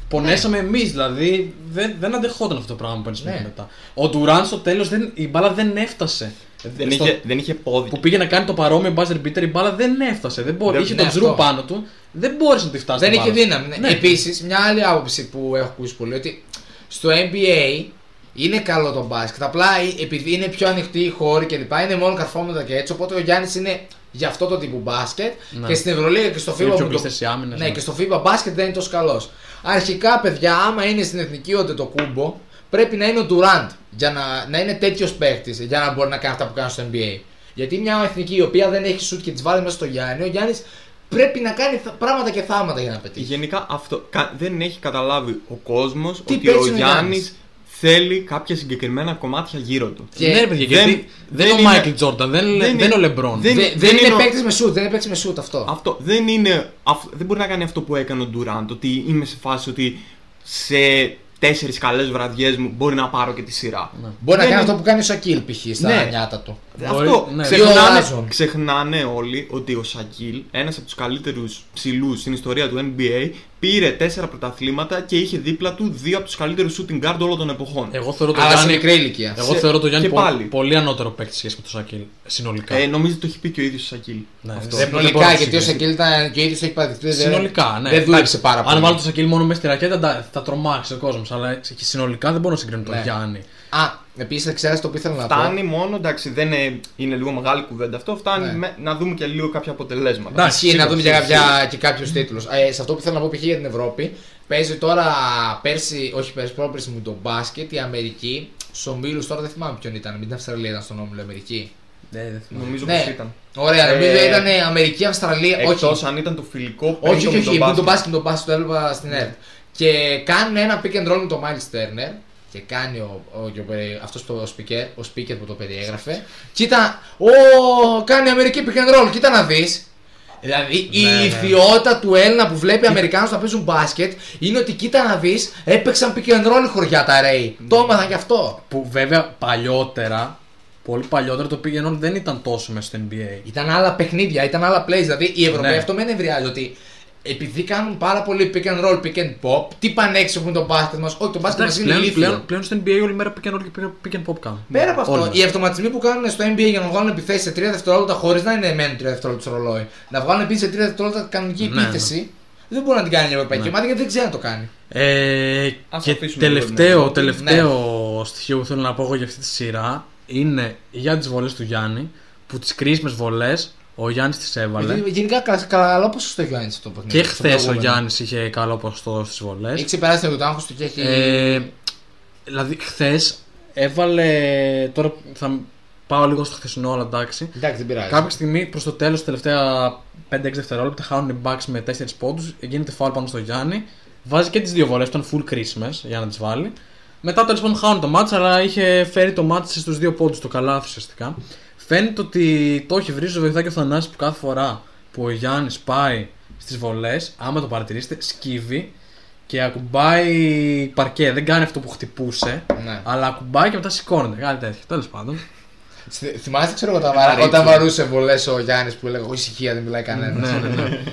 Πονέσαμε εμείς, δηλαδή δεν, δεν αντεχόταν αυτό το πράγμα που Ναι. ναι. μετά. Ο Ντουράν στο τέλος η μπάλα δεν έφτασε. Δεν, Στο- είχε, δεν είχε πόδι. Που πήγε να κάνει το παρόμοιο buzzer beater, η μπάλα δεν έφτασε. Δεν μπορεί. Δεν- είχε ναι, τον αυτό. τζρου πάνω του, δεν μπόρεσε να τη φτάσει. Δεν την είχε μπάλα. δύναμη. Ναι. Ναι. Επίσης, μια άλλη άποψη που έχω ακούσει πολύ ότι στο NBA είναι καλό το μπάσκετ. Απλά ε- επειδή είναι πιο ανοιχτή η χώρη κλπ. Είναι μόνο καρφώματα και έτσι. Οπότε ο Γιάννης είναι για αυτό το τύπο μπάσκετ. Ναι. Και στην Ευρωλίγα και στο Είναι FIBA. πιο που το- κλειστές οι άμυνες, Ναι, ναι. και στο FIBA μπάσκετ δεν είναι τόσο καλός. Αρχικά, παιδιά, άμα είναι στην εθνική όντε το κούμπο, πρέπει να είναι ο Durant για να, να είναι τέτοιος παίχτη για να μπορεί να κάνει αυτά που κάνει στο NBA. Γιατί μια εθνική η οποία δεν έχει σουτ και τη βάλει μέσα στο Γιάννη, ο Γιάννης πρέπει να κάνει θα- πράγματα και θάματα για να πετύχει. Γενικά αυτό κα- δεν έχει καταλάβει ο κόσμος Τι ότι παίζει ο ο Γιάννης Γιάννης; θέλει κάποια συγκεκριμένα κομμάτια γύρω του. Και ναι, ρε παιδιά, δεν- γιατί δεν, δεν είναι ο είναι- Μάικλ Τζόρνταν, δεν, είναι- δεν δεν είναι ο είναι- Λεμπρόν. δεν- Δε- δεν δεν είναι είναι ο- παίκτης με σουτ, δεν είναι παίκτης με σουτ αυτό. Αυτό δεν είναι. αυ- δεν μπορεί να κάνει αυτό που έκανε ο Ντουράντ. Ότι είμαι σε φάση ότι σε τέσσερις καλές βραδιές μου μπορεί να πάρω και τη σειρά. Ναι. Μπορεί να Δεν κάνει είναι- αυτό που κάνει ο Σακίλ π.χ. στα Ναι. νιάτα του. Αυτό ναι. Δύο ξεχνάνε, Λάζον. ξεχνάνε όλοι ότι ο Σακίλ, ένας από τους καλύτερους ψηλούς στην ιστορία του NBA, πήρε τέσσερα πρωταθλήματα και είχε δίπλα του δύο από τους καλύτερους shooting guard όλων των εποχών. Εγώ θεωρώ το Αλλά σε Γιάννη, μικρή ηλικία. εγώ Σε- θεωρώ το Γιάννη και πο- πάλι. πολύ ανώτερο παίκτη σχέση με τον Σακίλ. Συνολικά. Ε, νομίζω ότι το έχει πει και ο ίδιος ο Σακίλ. Ναι, αυτό. δεν- μπορώ Συνολικά, να γιατί ο συγκρίνω. Σακίλ ήταν και ο ίδιος το έχει παραδεχθεί. δεν- Συνολικά, ναι. Δεν δούλεψε πάρα πολύ. Αν βάλω το Σακίλ μόνο μέσα στη ρακέτα, θα, θα τρομάξει ο κόσμος. Αλλά και συνολικά δεν μπορώ να συγκρίνω τον Ναι. Γιάννη. Α, επίσης ξέρεις το που ήθελα να πω. Φτάνει μόνο, εντάξει, δεν είναι, είναι λίγο μεγάλη κουβέντα αυτό. Φτάνει Ναι. με- να δούμε και λίγο κάποια αποτελέσματα. Εντάξει, Ισχύει να σίγουρα, δούμε και, σίγουρα. κάποια, και κάποιους τίτλους. Ε, σε αυτό που θέλω να πω π.χ. για την Ευρώπη, παίζει τώρα πέρσι, όχι πέρσι, πρόπερσι μου το μπάσκετ, η Αμερική. Στου ομίλου τώρα δεν θυμάμαι ποιον ήταν. Μην την Αυστραλία ήταν στον όμιλο Αμερική. Ναι, δεν θυμάμαι. Νομίζω Ναι. πως ήταν. Ωραία, Ε, νομίζω ήταν Αμερική, Αυστραλία. Εκτός όχι, αν ήταν το φιλικό πριν όχι, το όχι, με τον όχι, το μπάσκετ. μπάσκετ, το μπάσκετ το έβλεπα στην ΕΡΤ. Και κάνουν ένα pick and roll με τον Miles Turner και κάνει ο, ο, και ο περι- αυτός το speaker, ο speaker που το περιέγραφε. Κοίτα, ο, κάνει η Αμερική pick and roll, κοίτα να δεις. Δηλαδή η Ναι, ναι. ιδιότητα του Έλληνα που βλέπει Αμερικάνους να παίζουν μπάσκετ είναι ότι κοίτα να δεις έπαιξαν pick and roll χωριά τα Ray. Το έμαθαν γι' αυτό. Που βέβαια παλιότερα, πολύ παλιότερα το πήγαινε δεν ήταν τόσο μέσα στο NBA. Ήταν άλλα παιχνίδια, ήταν άλλα plays. Δηλαδή οι Ευρωπαίοι Ναι. αυτό με νευριάζει ότι επειδή κάνουν πάρα πολύ pick and roll, pick and pop, τι πανέξυπνο που είναι το μπάσκετ μας. Όχι, το μπάσκετ μας Εντάξει, είναι πλέον, ηλίθιο. πλέον, πλέον στο NBA όλη μέρα pick and roll και pick and pop κάνουν. Πέρα από αυτό, Όλοι. οι αυτοματισμοί που κάνουν στο NBA για να βγάλουν επιθέσεις σε 3 δευτερόλεπτα χωρίς να είναι μένουν 3 δευτερόλεπτα στο ρολόι, να βγάλουν επίσης σε 3 δευτερόλεπτα κανονική Ναι, επίθεση, δεν μπορεί να την κάνει η Ευρωπαϊκή Ναι. ομάδα γιατί δεν ξέρει να το κάνει. Ε, Ας και αφήσουμε λίγο τελευταίο, την τελευταίο στοιχείο που θέλω να πω εγώ για αυτή τη σειρά είναι για τις βολές του Γιάννη. Που τις κρίσιμες βολές ο Γιάννης τις έβαλε. Γιατί Γενικά καλά- καλό ποσοστό έχει ο Γιάννης αυτό το παιχνίδι. Και στο χθες ο προηγούμενο. Γιάννης είχε καλό ποσοστό στις βολές. Έχει ξεπεράσει το άγχο του και έχει. Ε, δηλαδή, χθες έβαλε. Τώρα θα πάω λίγο στο χθεσινό, αλλά εντάξει. Εντάξει, δεν πειράζει. Κάποια στιγμή προς το τέλος, τα τελευταία 5-6 δευτερόλεπτα, χάνουν οι Bucks με 4 πόντους. Γίνεται φάουλ πάνω στο Γιάννη. Βάζει και τις δύο βολές, ήταν full κρίσιμε για να τις βάλει. Μετά τέλος πάντων χάνουν το μάτς, αλλά είχε φέρει το μάτς στους δύο πόντους, το καλάθι ουσιαστικά. Φαίνεται ότι το έχει βρει στο βοηθάκι ο Θανάσης που κάθε φορά που ο Γιάννης πάει στις βολές, άμα το παρατηρήσετε, σκύβει και ακουμπάει παρκέ. Δεν κάνει αυτό που χτυπούσε, Ναι. αλλά ακουμπάει και μετά σηκώνεται. Κάτι τέτοιο. Τέλος πάντων. Στη- Θυμάστε, ξέρω εγώ, όταν, βαρα- Ρίτσο. όταν βαρούσε βολές ο Γιάννης που έλεγε: Όχι, ησυχία, δεν μιλάει κανένας. ναι, ναι, ναι. [laughs]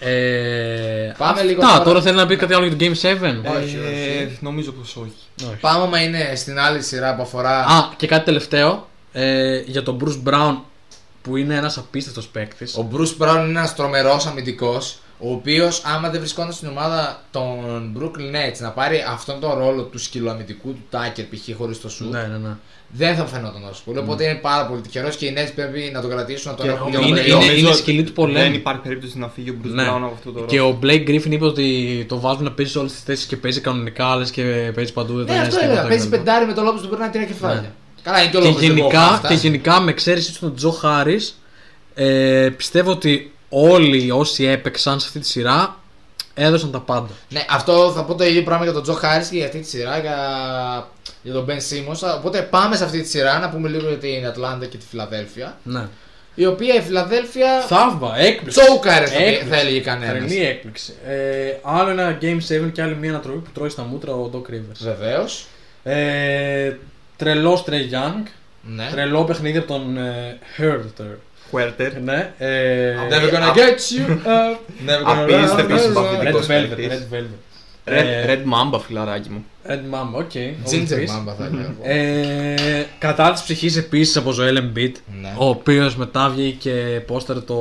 Ε, Πάμε αυτά. λίγο τώρα. τώρα. θέλει να πει κάτι άλλο για το Game 7. Όχι, Ε, όχι. νομίζω πως όχι. Όχι. Πάμε, άμα είναι στην άλλη σειρά που αφορά. Α, και κάτι τελευταίο. Ε, για τον Bruce Brown που είναι ένας απίστευτος παίκτης. Ο Bruce Brown είναι ένας τρομερός αμυντικός, ο οποίος άμα δεν βρισκόταν στην ομάδα των Brooklyn Nets να πάρει αυτόν τον ρόλο του σκυλοαμυντικού του Tucker π.χ. χωρίς το σου, Ναι, ναι, ναι. δεν θα φαινόταν τόσο πολύ. Οπότε είναι πάρα πολύ τυχερός και οι Nets πρέπει να τον κρατήσουν, να τον Και έχουν είναι- λίγο είναι- περιόδο. είναι- Νομίζω σκυλή του πολέμου. Δεν υπάρχει περίπτωση να φύγει ο Bruce Ναι. Brown από αυτό το Και ρόλο. ο Blake Griffin είπε ότι το βάζουν να παίζει σε όλες τις θέσεις και παίζει κανονικά, άλλαζε και παίζει παντού. Δεν Ναι, τον νοιάζει αυτό έλεγα. τίποτα Παίζει κτλ. πεντάρι με το λόγο που περνάει τρία κεφάλια. Ναι. Καλά, είναι και ο Και λόγος γενικά, και γενικά με εξαίρεση τον Τζο Χάρη, ε, πιστεύω ότι όλοι όσοι έπαιξαν σε αυτή τη σειρά έδωσαν τα πάντα. Ναι, αυτό θα πω το ίδιο πράγμα για τον Τζο Χάρη και για αυτή τη σειρά, για, για τον Ben Simmons. Οπότε πάμε σε αυτή τη σειρά να πούμε λίγο για την Ατλάντα και τη Φιλαδέλφια. Ναι. Η οποία η Φιλαδέλφια. Θαύμα, έκπληξη. Σόκαρε θα, πει- Έκπληξη. θα έλεγε κανένας. Τρελή έκπληξη. Ε, άλλο ένα Game 7 και άλλη μια ανατροπή που τρώει στα μούτρα ο Doc Rivers. Βεβαίως. Ε, τρελό Trae Young. Ναι. Τρελό παιχνίδι από τον ε, Huerter. Huerter. Ναι. Ε, Never gonna get you up. Never gonna Απίστευτη run, run, συμπαθητικός Red Velvet. Παίκτης. Red Velvet. Red, Ε, Red Mamba, φιλαράκι μου. Red Mamba, ok. Ginger Όλους Mamba θα έλεγα. εγώ. Ε, κατάθεση ψυχής επίσης από Joel Embiid, Ναι. ο οποίος μετά βγήκε και πόστερ το,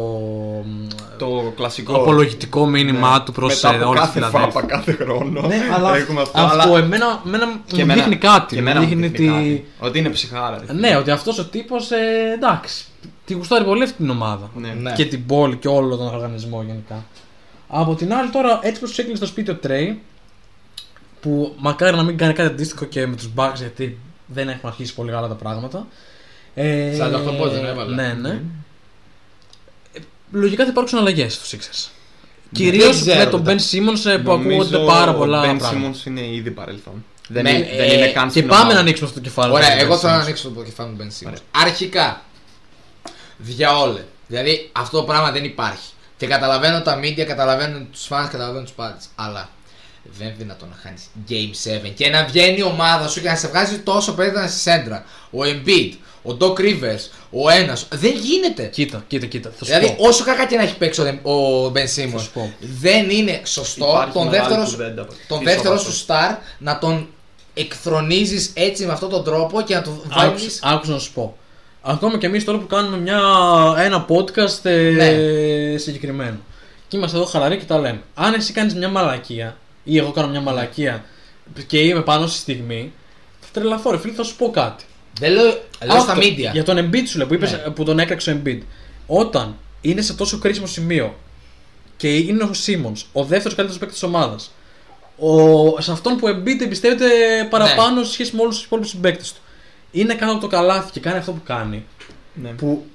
Το κλασικό. το απολογητικό μήνυμά Ναι. του προς Μετά από όλη τη κάθε Φιλαδέλφια. φάπα, κάθε χρόνο. Ναι, αλλά Έχουμε αυτό. αυτό αλλά εμένα, εμένα μου εμένα- δείχνει κάτι. και Μου εμένα μου δείχνει δείχνει ότι. κάτι. Ότι είναι ψυχάρα. ρε. Ναι, ότι αυτός ο τύπος ε, εντάξει. Τη γουστάρει πολύ αυτή την ομάδα. Ναι. Ναι. Και την πόλη και όλο τον οργανισμό γενικά. Από την άλλη, τώρα έτσι πω τους έκλεισε στο σπίτι ο Τρέι, που μακάρι να μην κάνει κάτι αντίστοιχο και με τους Bucks γιατί δεν έχουν αρχίσει πολύ καλά τα πράγματα. Ε, 48 πόντους δεν έβαλε. Ναι, ναι. Ε, Λογικά θα υπάρξουν αλλαγές στους Sixers. Δεν Κυρίως ξέρω με τον μετά. Ben Simmons ε, που Νομίζω ακούγονται πάρα πολλά Ο Ben πράγματα. Simmons είναι ήδη παρελθόν. Δεν, Με- είναι, δεν ε, είναι καν Και στην πάμε ομάδα. να ανοίξουμε αυτό το κεφάλαιο. Ωραία, του εγώ Ben θέλω να Simmons. ανοίξω το κεφάλι του Ben Simmons. Ωραία. Αρχικά, διαόλε. Δηλαδή αυτό το πράγμα δεν υπάρχει. Και καταλαβαίνω τα media, καταλαβαίνω τους fans, καταλαβαίνω τους πάντε. Αλλά δεν είναι δυνατόν να χάνεις Game 7 και να βγαίνει η ομάδα σου και να σε βγάζει τόσο πέρα στη σέντρα. Ο Embiid, ο Doc Rivers, ο ένας. Δεν γίνεται. Κοίτα, κοίτα, κοίτα. Θα σου Δηλαδή, πω. όσο κακά και να έχει παίξει ο Dem- ο Ben Θα Simmons, σου πω. δεν είναι σωστό Υπάρχει τον μεγάλη δεύτερο, σου- κουβέντα τον πίσω δεύτερο από σου αυτό. star να τον εκθρονίζεις έτσι με αυτόν τον τρόπο και να τον βάλεις Άκουσα, άκουσα να σου πω. Ακόμα και εμείς τώρα που κάνουμε μια, ένα podcast ε, Ναι. συγκεκριμένο. Και είμαστε εδώ χαλαροί και τα λέμε. Αν εσύ κάνεις μια μαλακία ή εγώ κάνω μια μαλακία και είμαι πάνω στη στιγμή, θα τρελαθώ. Ρε φίλε, θα σου πω κάτι. Δεν λέω, λέω στα Αυτό, media. Για τον Embiid σου λέω που, είπες, Ναι. που τον έκραξε ο Embiid. Όταν είναι σε τόσο κρίσιμο σημείο και είναι ο Simmons, ο δεύτερος καλύτερος παίκτης της ομάδας, σε αυτόν που ο Embiid εμπιστεύεται παραπάνω σε σχέση με όλους τους υπόλοιπους συμπαίκτες του, είναι κάτω από το καλάθι και κάνει αυτό που κάνει. Ναι. Που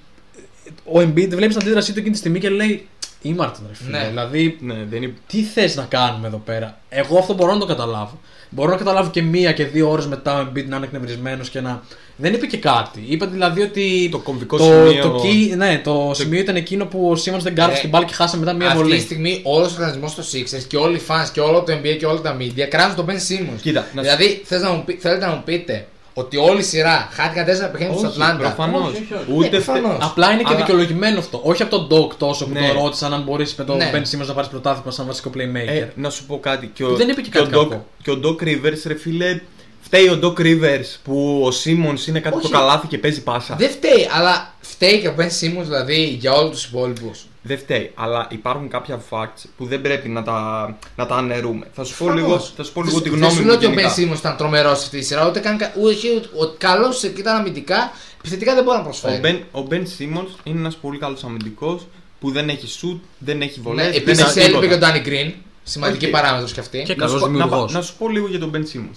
ο Embiid βλέπεις την αντίδρασή του εκείνη τη στιγμή και λέει Ήμαρτον, ρε φίλε. Ναι. Δηλαδή, Ναι, δεν είναι... τι θες να κάνουμε εδώ πέρα; Εγώ αυτό μπορώ να το καταλάβω. Μπορώ να καταλάβω και μία και δύο ώρες μετά ο Embiid να είναι εκνευρισμένος και να. Δεν είπε και κάτι. Είπε δηλαδή ότι. Το κομβικό το, σημείο- Το, key- ναι, το σημείο ήταν εκείνο που ο Σίμον δεν κάρφωσε Ε, την μπάλα και χάσαμε μετά μία Αυτή τη βολή. στιγμή όλος ο οργανισμός στο Sixers και όλοι οι fans και όλο το NBA και όλα τα media κράζουν τον Ben Simmons. Κοίτα, να σου- δηλαδή, θες να μου πει- θέλετε να μου πείτε ότι όλη η σειρά χάθηκαν τέσσερα παιχνίδια στο Όχι, Ατλάντα. προφανώς. Όχι, όχι, όχι. Ούτε Ναι, φτε- προφανώς. Απλά είναι και Αλλά- δικαιολογημένο αυτό. Όχι από τον Doc τόσο που Ναι. τον ρώτησαν αν μπορείς με τον Ναι. Ben Simmons να πάρεις πρωτάθλημα σαν βασικό playmaker. Ε, να σου πω κάτι. Και ο, Που δεν είπε και κάτι ο Doc, κακό. και ο Doc Rivers, ρε φίλε, φταίει ο Doc Rivers που ο Simmons είναι κάτω από Όχι. το καλάθι και παίζει πάσα. Δεν φταίει, αλλά φταίει και ο Ben Simmons δηλαδή για όλους τους υπόλοιπους. Δεν φταίει, αλλά υπάρχουν κάποια facts που δεν πρέπει να τα, να τα αναιρούμε. Θα σου πω Προφανώς. λίγο, θα σου πω λίγο τη Δεν γνώμη σου μου. λέω ότι ο γενικά. Ben Simmons ήταν τρομερό σε αυτή τη σειρά, ούτε καν. κα- Ούτε, ο καλός ήταν αμυντικά, επιθετικά δεν μπορεί να Ο προσφέρει. Ben, ο Ben Simmons είναι ένας πολύ καλός αμυντικός που δεν έχει shoot, δεν έχει βολές. Ναι, δεν Επίση έχει έλειπε και τίποτα. ο Danny Green. Σημαντική Οκ. παράμετρος κι αυτή. Και- να, σου καλός πω, να, δημιουργός. να σου πω λίγο για τον Ben Simmons.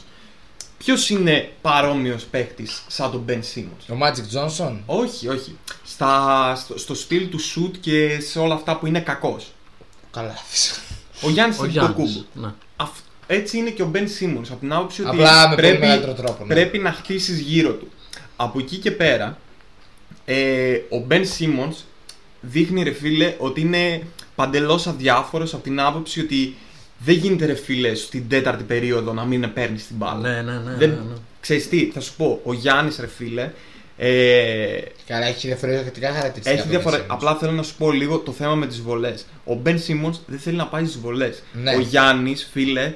Ποιος είναι παρόμοιος παίκτης σαν τον Ben Simmons; Ο Magic Johnson; Όχι, όχι. Στα, στο, στο στυλ του shoot και σε όλα αυτά που είναι κακός. Καλά. Ο Γιάννης Ο είναι το Γιάννης. κούμπο. Ναι. Αυ- Έτσι είναι και ο Ben Simmons. Από την άποψη ότι Απλά με πολύ πρέπει, μεγαλύτερο τρόπο. ναι. πρέπει να χτίσεις γύρω του. Από εκεί και πέρα, ε, ο Ben Simmons δείχνει ρε φίλε ότι είναι παντελώς αδιάφορος από την άποψη ότι δεν γίνεται ρε φίλε στην τέταρτη περίοδο να μην παίρνεις την μπάλα. Ναι, ναι, ναι. Δεν- ναι, ναι. Ξέρεις τι, θα σου πω, ο Γιάννης ρε φίλε, ε, Καλά, έχει διαφορετικά χαρακτηριστικά. έχει το διαφορε... Ben Simmons. Απλά θέλω να σου πω λίγο το θέμα με τις βολές. Ο Ben Simmons δεν θέλει να πάει στις βολές. Ναι. Ο Γιάννης, φίλε,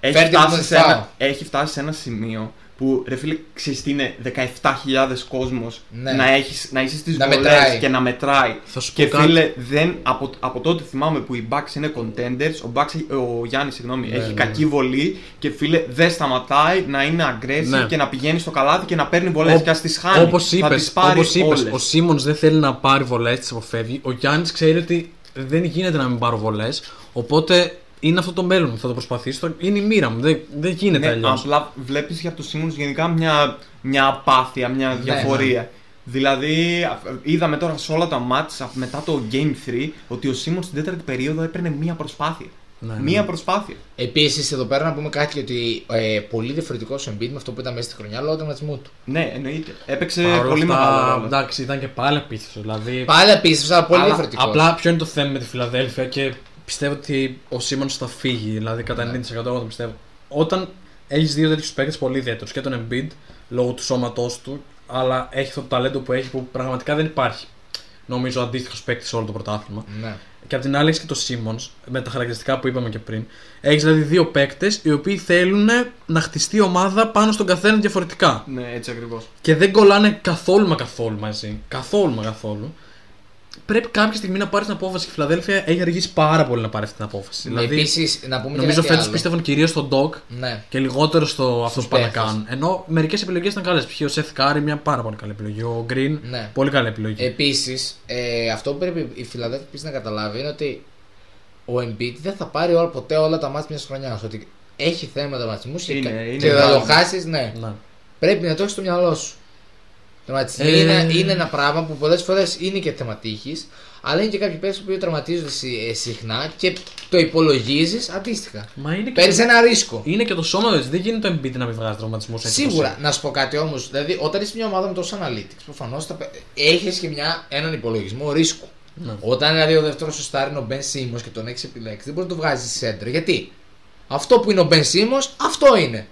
έχει Φέρτε φτάσει, τον σε φάουλ. ένα... έχει φτάσει σε ένα σημείο που ρε φίλε ξέρεις τι είναι 17.000 κόσμος Ναι. να, έχεις, να είσαι στις Να βολές μετράει. και να μετράει. Θα σου Και πω κάτι. φίλε, δεν, από, από τότε θυμάμαι που οι Bucks είναι contenders, ο, Bucks, έχει- ο Γιάννης συγγνώμη, Ναι, έχει ναι, κακή βολή και φίλε δεν σταματάει να είναι aggressive Ναι. και να πηγαίνει στο καλάθι και να παίρνει βολές Ω- και ας τις χάνει. Όπως Θα είπες, τις πάρει όπως είπες, όλες. ο Σίμον δεν θέλει να πάρει βολές, τις αποφεύγει. Ο Γιάννης ξέρει ότι δεν γίνεται να μην πάρω βολές. Οπότε είναι αυτό το μέλλον μου. Θα το προσπαθήσω. θα- Είναι η μοίρα μου. Δεν, δεν γίνεται Ναι, αλλιώς. απλά βλέπεις για το Simmons γενικά μια, μια απάθεια, μια Ναι, διαφορία. Δηλαδή, α- είδαμε τώρα σε όλα τα μάτς α, μετά το Game 3 ότι ο Simmons στην τέταρτη περίοδο έπαιρνε μία προσπάθεια. Ναι, ναι. Μία προσπάθεια. Επίσης, εδώ πέρα να πούμε κάτι ότι ε, πολύ διαφορετικός ο Embiid με αυτό που ήταν μέσα στη χρονιά λόγω του τραυματισμού του. Ναι, εννοείται. Έπαιξε Παρ' όλα πολύ αυτά, μεγάλο ρόλο. Εντάξει, ήταν και πάλι απίστευτο. Δηλαδή, Πάλι επίση, αλλά πολύ αλλά διαφορετικός. Απλά ποιο είναι το θέμα με τη Φιλαδέλφια και πιστεύω ότι ο Σίμον θα φύγει. Δηλαδή, κατά Ναι. 90% εγώ το πιστεύω. Όταν έχεις δύο τέτοιους παίκτες πολύ ιδιαίτερους και τον Embiid λόγω του σώματός του, αλλά έχει αυτό το ταλέντο που έχει που πραγματικά δεν υπάρχει. Νομίζω αντίστοιχος παίκτης σε όλο το πρωτάθλημα. Ναι. Και απ' την άλλη έχεις και το Σίμον με τα χαρακτηριστικά που είπαμε και πριν. Έχεις δηλαδή δύο παίκτες οι οποίοι θέλουν να χτιστεί η ομάδα πάνω στον καθένα διαφορετικά. Ναι, έτσι ακριβώς. Και δεν κολλάνε καθόλου μα καθόλου μαζί. Καθόλου μα καθόλου. Πρέπει κάποια στιγμή να πάρεις την απόφαση. Και η Φιλαδέλφια έχει αργήσει πάρα πολύ να πάρει αυτή την απόφαση. Ναι, δηλαδή, Επίσης, να πούμε νομίζω και κάτι φέτος άλλο. πίστευαν κυρίως στον Doc Ναι. και λιγότερο στο αυτό που πάνε να παίχτες. κάνουν. Ενώ μερικές επιλογές ήταν καλές. Π.χ. ο Σεφ Κάρη, μια πάρα πολύ καλή επιλογή. Ο Green, Ναι. πολύ καλή επιλογή. Επίσης, ε, αυτό που πρέπει η Φιλαδέλφια επίσης να καταλάβει είναι ότι ο Embiid δεν θα πάρει όλα, ποτέ όλα τα μάτια μιας χρονιάς. Ότι έχει θέματα τραυματισμού και, Είναι- κα- είναι και θα το μεγάλο. χάσει, ναι. Ναι. Πρέπει να το έχεις στο μυαλό σου. Τραυματισμοί Ε. είναι, είναι ένα πράγμα που πολλές φορές είναι και θέμα τύχης, αλλά είναι και κάποιοι παίκτες που τραυματίζονται συ- ε, συχνά και το υπολογίζεις αντίστοιχα. Μα είναι και, Παίρνεις το, ένα ρίσκο. είναι και το σώμα του έτσι. Δεν γίνεται το Embiid να μην βγάζει τραυματισμού έτσι. Σίγουρα, να σου πω κάτι όμως. Δηλαδή, όταν είσαι μια ομάδα με τόσο analytics, προφανώς έχεις και μια, έναν υπολογισμό ρίσκου. Ναι. Όταν δηλαδή ο δεύτερος σου στάρ είναι ο Ben Simmons και τον έχεις επιλέξει, δεν μπορείς να το βγάζεις center. Γιατί; Αυτό που είναι ο Ben Simmons, αυτό είναι.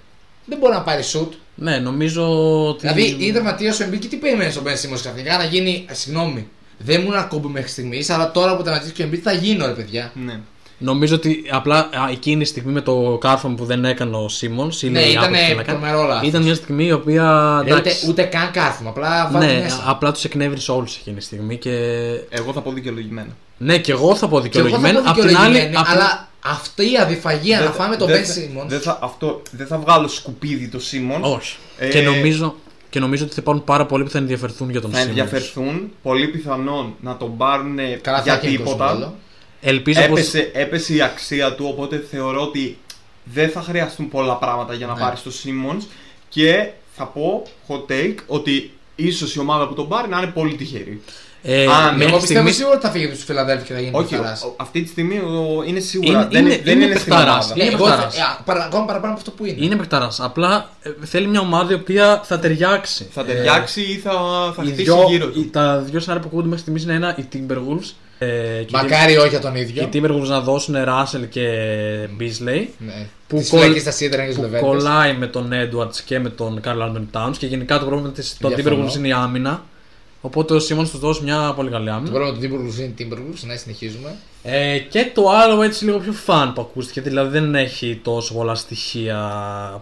Δεν μπορεί να πάρει shoot. Ναι, νομίζω ότι. Δηλαδή, είναι τερματία ο Embiid και τι περιμένεις ο Ben Simmons ξαφνικά να γίνει. ε, Συγγνώμη, δεν ήμουν ακόμη μέχρι στιγμής, αλλά τώρα που τερματίζει και ο Embiid θα γίνω, ρε παιδιά. Ναι. Νομίζω ότι απλά α, εκείνη η στιγμή με το κάρφωμα που δεν έκανε ο Σίμονς. Ναι, ήταν τρομερό λάθος. Ήταν μια στιγμή η οποία. Ε, ούτε, εντάξει, ούτε καν κάρφωμα, απλά βάζει ναι, μέσα. απλά τους εκνεύρισε όλους εκείνη τη στιγμή. Και... Εγώ θα πω δικαιολογημένα. Ναι, και εγώ θα πω Και εγώ θα δικαιολογημένο. πω Απ' την άλλη. δικαιολογημένη, απ' την- αλλά αυτή η αδιφαγία να Δεν- φάμε τον δεν Ben θα- Simmons. Δεν θα, αυτό, δεν θα βγάλω σκουπίδι το Σίμον. Όχι. Ε, Και, νομίζω, και νομίζω ότι θα υπάρχουν πάρα πολλοί που θα ενδιαφερθούν για τον Θα Simmons. ενδιαφερθούν. Πολύ πιθανόν να τον πάρουν Καλά, θα για έχει τίποτα. κόσμο. Ελπίζω πως... Έπεσε, έπεσε η αξία του, οπότε θεωρώ ότι δεν θα χρειαστούν πολλά πράγματα για να Ναι. πάρεις το Simmons και θα πω hot take ότι ίσως η ομάδα που τον πάρει να είναι πολύ τυχερή. Ε, Αν- μέχρι Εγώ πιστεύω στιγμής- σίγουρα ότι θα φύγει από του Φιλαδέλφια και θα γίνει Όχι, παιχταράς. ο- ο- αυτή τη στιγμή ο- είναι σίγουρα. Είναι- δεν είναι- δεν είναι είναι στην παιχταράς. ομάδα. Ναι, είναι εγώ παιχταράς. θα- ε, παρα- ακόμα παραπάνω από αυτό που είναι. Είναι παικταρά. Απλά ε, θέλει μια ομάδα η οποία θα ταιριάξει. Θα ταιριάξει ή θα, θα οι χτίσει δυο- γύρω οι- του. Τα δύο σενάρια που ακούγονται μέχρι στιγμής είναι ένα, οι Timberwolves. Ε, και οι Μακάρι όχι για τον Tim- ίδιο. και οι Timberwolves να δώσουν Russell και Beasley. Ναι. Που Τις κολλ- φυλακές στα σίδερα και τους Που λεβέντες. κολλάει με τον Edwards και με τον Carl Anthony Towns. Και γενικά το πρόβλημα της- των Διαφωνώ. Timberwolves είναι η άμυνα. Οπότε ο Simmons του δώσει μια πολύ καλή Το άμυνα. πρόβλημα του Timberwolves είναι Timberwolves, ναι, συνεχίζουμε. Ε, και το άλλο έτσι λίγο πιο φαν που ακούστηκε, δηλαδή δεν έχει τόσο πολλά στοιχεία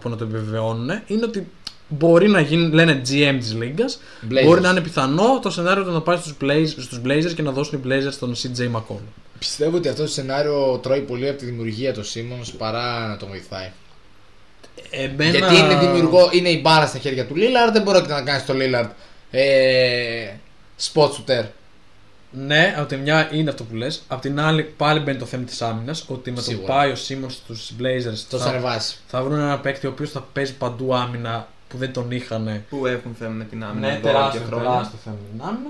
που να το επιβεβαιώνουν, είναι ότι μπορεί να γίνει, λένε GM της Λίγκας, Blazers. μπορεί να είναι πιθανό το σενάριο του να πάει στους, Blazers, στους Blazers και να δώσουν οι Blazers τον CJ McCollum. Πιστεύω ότι αυτό το σενάριο τρώει πολύ από τη δημιουργία του Simmons παρά να τον βοηθάει. Εμένα... Γιατί είναι δημιουργό, είναι η μπάρα στα χέρια του Lillard, δεν μπορεί να κάνεις το Lillard ε, spot shooter. Ναι, από τη μια είναι αυτό που λες. Απ' την άλλη πάλι μπαίνει το θέμα της άμυνας. Ότι με το Σίγουρα. που πάει ο Simmons στους Blazers Το θα, θα ανεβάσει. θα βρουν ένα παίκτη ο οποίος θα παίζει παντού άμυνα που δεν τον είχαν. Που έχουν θέμα με την άμυνα Ναι, εδώ και τεράστιο, χρόνια. τεράστιο θέμα με την άμυνα.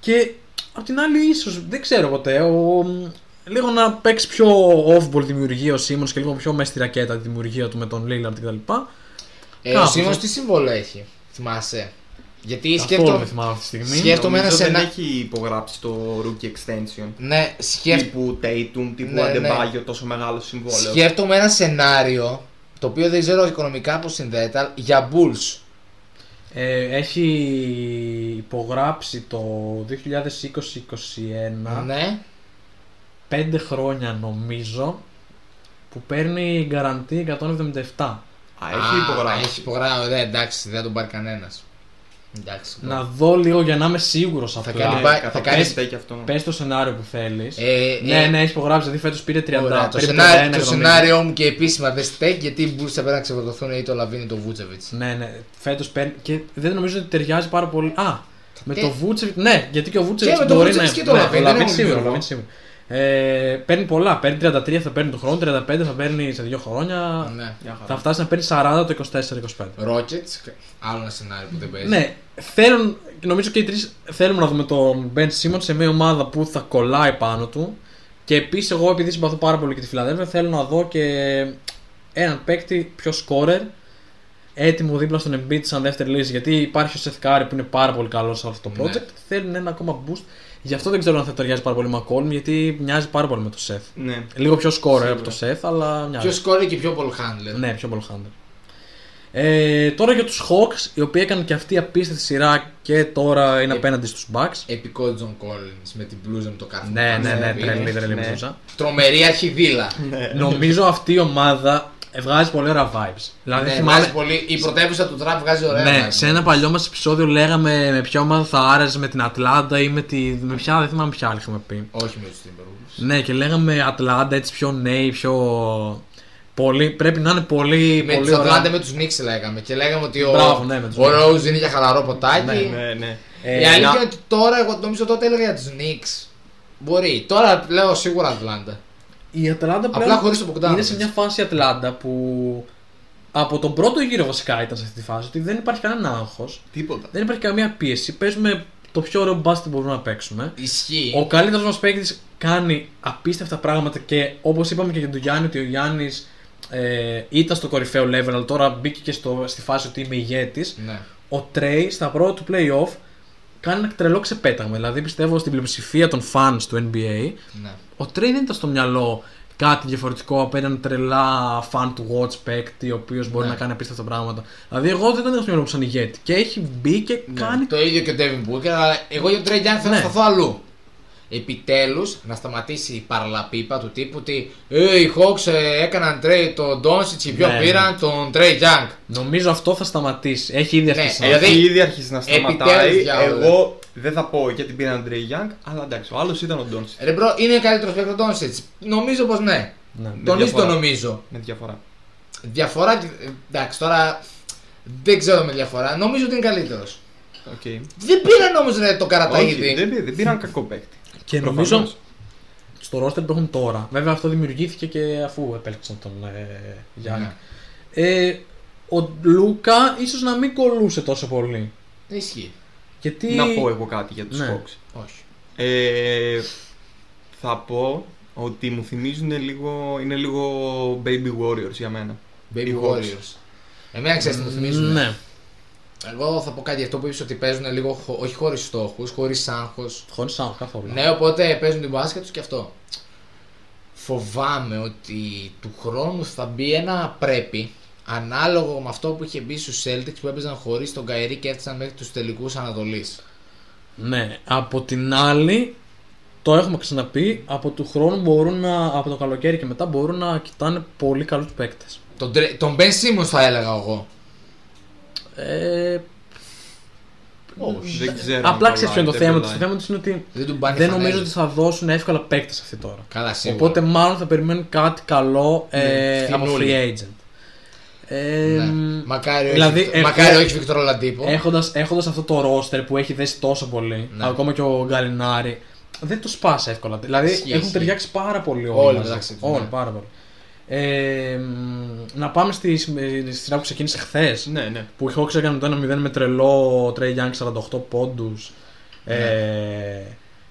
Και απ' την άλλη, ίσως δεν ξέρω ποτέ. Ο, λίγο να παίξει πιο off-ball δημιουργία ο Σίμον και λίγο πιο μέσα στη ρακέτα τη δημιουργία του με τον Lillard κτλ. Ε, ο Κάπως, Simmons ε. τι συμβόλαιο έχει, θυμάσαι; Γιατί Καθόλου σκέφτομαι. δεν θυμάμαι αυτή τη στιγμή. Σκέφτομαι ένα Νομίζω δεν σενά- έχει υπογράψει το rookie extension. Ναι, σκέφτομαι. Τύπου Tatum, τύπου Ναι, ναι. Adebayo, τόσο μεγάλο συμβόλαιο. Σκέφτομαι ένα σενάριο το οποίο δεν ξέρω οικονομικά πώς συνδέεται αλλά για Bulls. Ε, έχει υπογράψει το 2020-2021 Ναι. 5 χρόνια νομίζω που παίρνει γκαραντή 177. Α, έχει υπογράψει. Έχει υπογράψει. Ναι, εντάξει, δεν θα τον πάρει κανένας. Εντάξει. Να δω λίγο για να είμαι σίγουρος Θα απλά. κάνει Ναι, πάει- κατά θα κάνεις- πέστε και αυτό. Πες το σενάριο που θέλεις. Ε, ναι, ε, ναι, έχεις υπογράψει. Δηλαδή φέτος πήρε 30. Ωραία, το, περίπου σενάριο, 31 το εκατομμύρια. σενάριό μου και επίσημα δεν στέκει γιατί οι Bulls θα πρέπει να ξεβολωθούν ή το Λαβίνι ή το Βούτσεβιτς. Ναι, ναι. Φέτος παίρνει. Και δεν νομίζω ότι ταιριάζει πάρα πολύ. Α, με Ε, το Βούτσεβιτ. Ναι, γιατί και ο Βούτσεβιτς Και με το μπορεί Vucevic να. και το ναι, Lavin, δεν Lavin έχουμε σίγουρα, δημιουργό. Lavin σίγουρα. Ε, παίρνει πολλά. Παίρνει 33 θα παίρνει το χρόνο, 35 θα παίρνει σε δύο χρόνια. Ναι. Μια χαρά. Θα φτάσει να παίρνει 40 το 24-25. Rockets, άλλο ένα σενάριο που δεν παίζει. Ναι, θέλουν, νομίζω και οι τρεις θέλουμε να δούμε τον Ben Simmons σε μια ομάδα που θα κολλάει πάνω του. Και επίσης, εγώ επειδή συμπαθώ πάρα πολύ και τη Φιλαδέλφια, θέλω να δω και έναν παίκτη πιο scorer έτοιμο δίπλα στον Embiid σαν δεύτερη λύση. Γιατί υπάρχει ο Seth Curry που είναι πάρα πολύ καλός σε αυτό το Ναι. project. Θέλουν ένα ακόμα boost. Γι' αυτό δεν ξέρω αν θα ταιριάζει πάρα πολύ με McCollum, γιατί μοιάζει πάρα πολύ με το Seth. Ναι. Λίγο πιο scorer Σίγουρα. από το Seth, αλλά μοιάζει. Πιο σκόρη και πιο ball handler. Ναι, πιο πολύ handler. Ε, τώρα για τους Hawks, οι οποίοι έκαναν και αυτή απίστευτη σειρά και τώρα είναι Ε, απέναντι στους Bucks. Επικό John Collins με την μπλούζα με το κάθε Ναι, ναι, ναι, είναι. τρελή, τρελή ναι. μπλούζα. Τρομερή αρχιδίλα. Νομίζω αυτή η ομάδα βγάζει πολύ ωραία vibes. Δηλαδή Ναι, θυμάμαι, βγάζει πολύ, η πρωτεύουσα του τραπ βγάζει ωραία. ναι, vibes. σε ένα παλιό μας επεισόδιο λέγαμε με ποια ομάδα θα άρεσε με την Ατλάντα ή με, τη, με ποια, δεν θυμάμαι ποια άλλη είχαμε πει. Όχι με τους Timberwolves. Ναι, και λέγαμε Ατλάντα έτσι πιο νέοι, πιο... Πολύ, πρέπει να είναι πολύ, Με πολύ τους ωραία. Ατλάντα με τους Knicks λέγαμε. Και λέγαμε ότι ο, Μπράβο, ναι, με τους ο Rose είναι για χαλαρό ποτάκι. Ναι, Ναι, ναι. Ε, η αλήθεια να- είναι ότι τώρα, εγώ νομίζω τότε έλεγα για τους Knicks. Μπορεί. Τώρα λέω σίγουρα Ατλάντα. Η Ατλάντα Απλά πλέον χωρίς το Bogdanovic. είναι σε μια φάση η Ατλάντα που από τον πρώτο γύρο βασικά ήταν σε αυτή τη φάση ότι δεν υπάρχει κανένα άγχος, Τίποτα. δεν υπάρχει καμία πίεση. Παίζουμε το πιο ωραίο μπάσκετ που μπορούμε να παίξουμε. Ισχύει. Ο καλύτερος μας παίκτης κάνει απίστευτα πράγματα και όπως είπαμε και για τον Γιάννη, ότι ο Γιάννης ε, ήταν στο κορυφαίο level, αλλά τώρα μπήκε και στο, στη φάση ότι είμαι ηγέτης. Ναι. Ο Τρέι στα πρώτα του playoff κάνει ένα τρελό ξεπέταγμα. Δηλαδή πιστεύω στην πλειοψηφία των fans του NBA, ναι. ο Τρέι δεν ήταν στο μυαλό κάτι διαφορετικό από έναν τρελά fan του watch παίκτη, ο οποίος μπορεί Ναι. να κάνει απίστευτα πράγματα. Δηλαδή, εγώ δεν τον έχω στο μυαλό μου σαν ηγέτη. Και έχει μπει και κάνει. Το ίδιο και ο Devin Booker, αλλά εγώ για τον Trey Young θέλω Ναι. να σταθώ αλλού. Επιτέλους να σταματήσει η παραλαπίπα του τύπου ότι ε, οι Hawks ε, έκαναν trade τον Doncic, οι πιο Ναι, πήραν τον Trey Young. Νομίζω αυτό θα σταματήσει. Έχει ήδη Ναι, αρχίσει. ε, να- δηλαδή- Έχει ήδη αρχίσει να σταματάει. επιτέλους, διάολο. Εγώ δεν θα πω γιατί πήραν Τρέι Young, αλλά εντάξει, ο άλλος ήταν ο Ντόνσιτ. Ρε bro, είναι καλύτερος παίκτης ο Doncic. Νομίζω πως ναι. Ναι. Τον ίδιο διαφορά. το νομίζω. Με διαφορά. Διαφορά, ε, εντάξει τώρα δεν ξέρω με διαφορά. Νομίζω ότι είναι καλύτερος. Οκ. Δεν πήραν όμως ρε, το Όχι, καραταγίδι. δεν, πήρε- δεν πήραν κακό παίκτη. Και Προφανώς. νομίζω στο roster που έχουν τώρα. Βέβαια αυτό δημιουργήθηκε και αφού επέλεξαν τον ε, Γιάννη. Ναι. Ε, ο Λούκα ίσως να μην κολούσε τόσο πολύ. Δεν ισχύει. Γιατί. Να πω εγώ κάτι για τους Ναι. Hawks. Όχι. Ε, θα πω ότι μου θυμίζουν λίγο, είναι λίγο Baby Warriors για μένα. Baby Οι Hawks. Warriors. Εμένα ξέρεις τι μου θυμίζουν. Ναι, Εγώ θα πω κάτι για αυτό που είπες ότι παίζουν λίγο χω- όχι χωρίς στόχους, χωρίς άγχος. χωρίς άγχος καθόλου. Ναι, οπότε παίζουν την μπάσκετ τους και αυτό. Φοβάμαι ότι του χρόνου θα μπει ένα πρέπει ανάλογο με αυτό που είχε μπει στους Celtics που έπαιζαν χωρίς τον Καερή και έφτασαν μέχρι τους τελικούς Ανατολής. Ναι, από την άλλη, το έχουμε ξαναπεί, από του χρόνου μπορούν να, από το καλοκαίρι και μετά μπορούν να κοιτάνε πολύ καλούς παίκτες. Τον, Dre- τον Ben Simmons θα έλεγα εγώ. Ε, Δεν ξέρω. απλά αν ξέρεις ποιο είναι το κολλάει, θέμα δεν τους. Το κολλάει. θέμα τους είναι ότι Δεν του μπάνει δεν φανέλες. νομίζω ότι θα δώσουν εύκολα παίκτες αυτή τώρα. Καλά, σίγουρα. Οπότε μάλλον θα περιμένουν κάτι καλό ε, Ναι, από φθηνούλη. free agent. Ε, Ναι. μ, Μακάρι, δηλαδή, όχι, εγώ- μακάρι όχι Βικτор Ολαντίπο. έχοντας, έχοντας αυτό το roster που έχει δέσει τόσο πολύ, Ναι. ακόμα και ο Γκαλινάρη, δεν το σπάσει εύκολα. Δηλαδή Ισχύει, έχουν ισχύει. ταιριάξει πάρα πολύ όλοι. Όλοι μαζί. μεταξύ τους, Όλοι, ναι. πάρα πολύ. Ε, μ, να πάμε στη, στη σειρά που ξεκίνησε χθες. Ναι, ναι. Που οι Hawks έκαναν το 1-0 με τρελό Trey Young 48 πόντους. Ναι. Ε,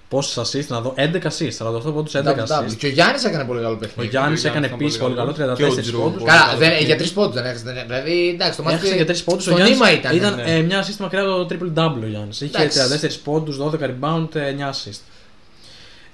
Πόσες assist να δω, 11 assist, 48 πόντους, 11 Double-double. assist. Και ο Γιάννης έκανε πολύ καλό Ο παιχνίδι. Γιάννης ο έκανε Γιάννης επίση ήταν πολύ καλό, πολύ καλός. 34 Και ο Drew πόντους. πολύ Καλά, καλό δεν, παιχνίδι. για τρεις πόντους δεν έχασε. δεν- Δηλαδή, εντάξει, το μάτι. Έχασε για 3 πόντους. Στο νήμα ήταν. Ήταν ναι. ε, μια assist μακριά από το triple double ο Γιάννης. Είχε Εντάξει. 34 πόντους, 12 rebound, ε, 9 assist.